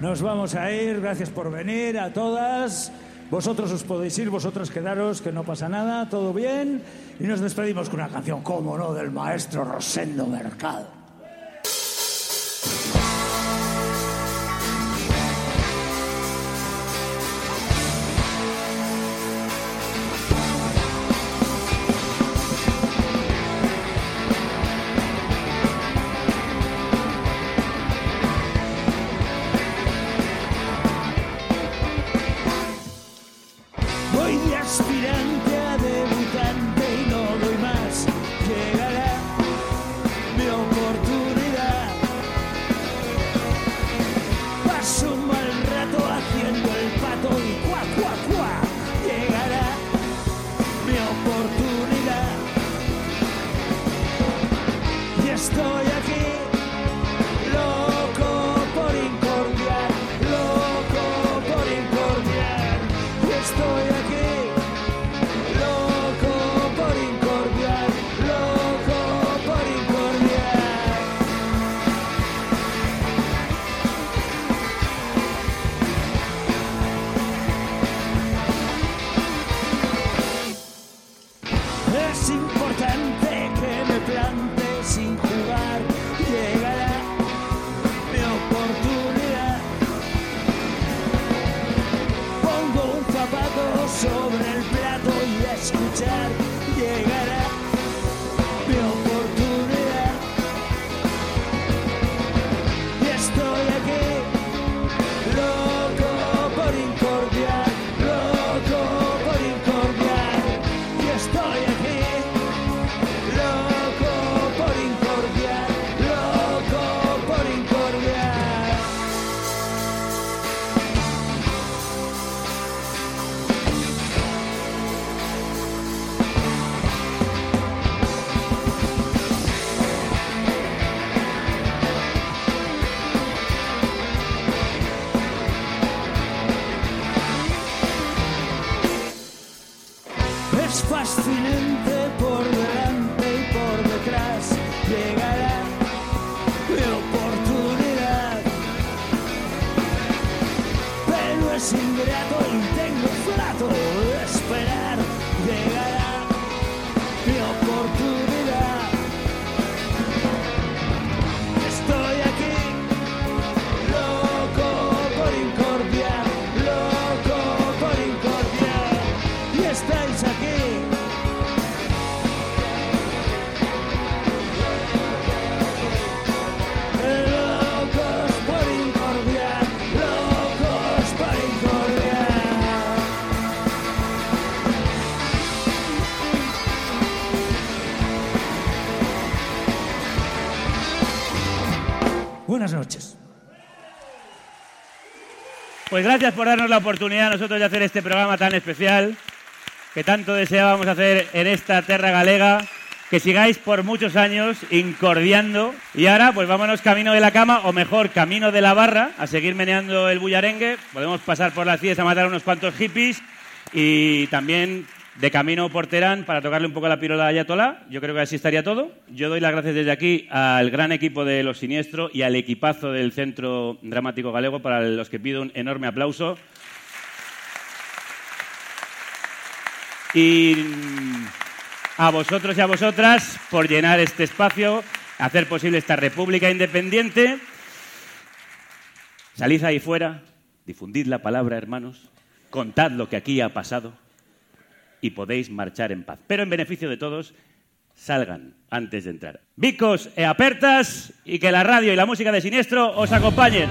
nos vamos a ir. Gracias por venir a todas. Vosotros os podéis ir, vosotras quedaros, que no pasa nada, todo bien. Y nos despedimos con una canción, como no, del maestro Rosendo Mercado. Pues gracias por darnos la oportunidad a nosotros de hacer este programa tan especial que tanto deseábamos hacer en esta terra galega. Que sigáis por muchos años incordiando. Y ahora, pues vámonos camino de la cama, o mejor, camino de la barra, a seguir meneando el bullarengue. Podemos pasar por las fiestas a matar a unos cuantos hippies y también de camino por Terán para tocarle un poco la pirola a Ayatolá. Yo creo que así estaría todo. Yo doy las gracias desde aquí al gran equipo de Los Siniestro y al equipazo del Centro Dramático Galego, para los que pido un enorme aplauso. Y a vosotros y a vosotras por llenar este espacio, hacer posible esta República Independiente. Salid ahí fuera, difundid la palabra, hermanos, contad lo que aquí ha pasado y podéis marchar en paz. Pero en beneficio de todos, salgan antes de entrar. Vicos e apertas y que la radio y la música de Siniestro os acompañen.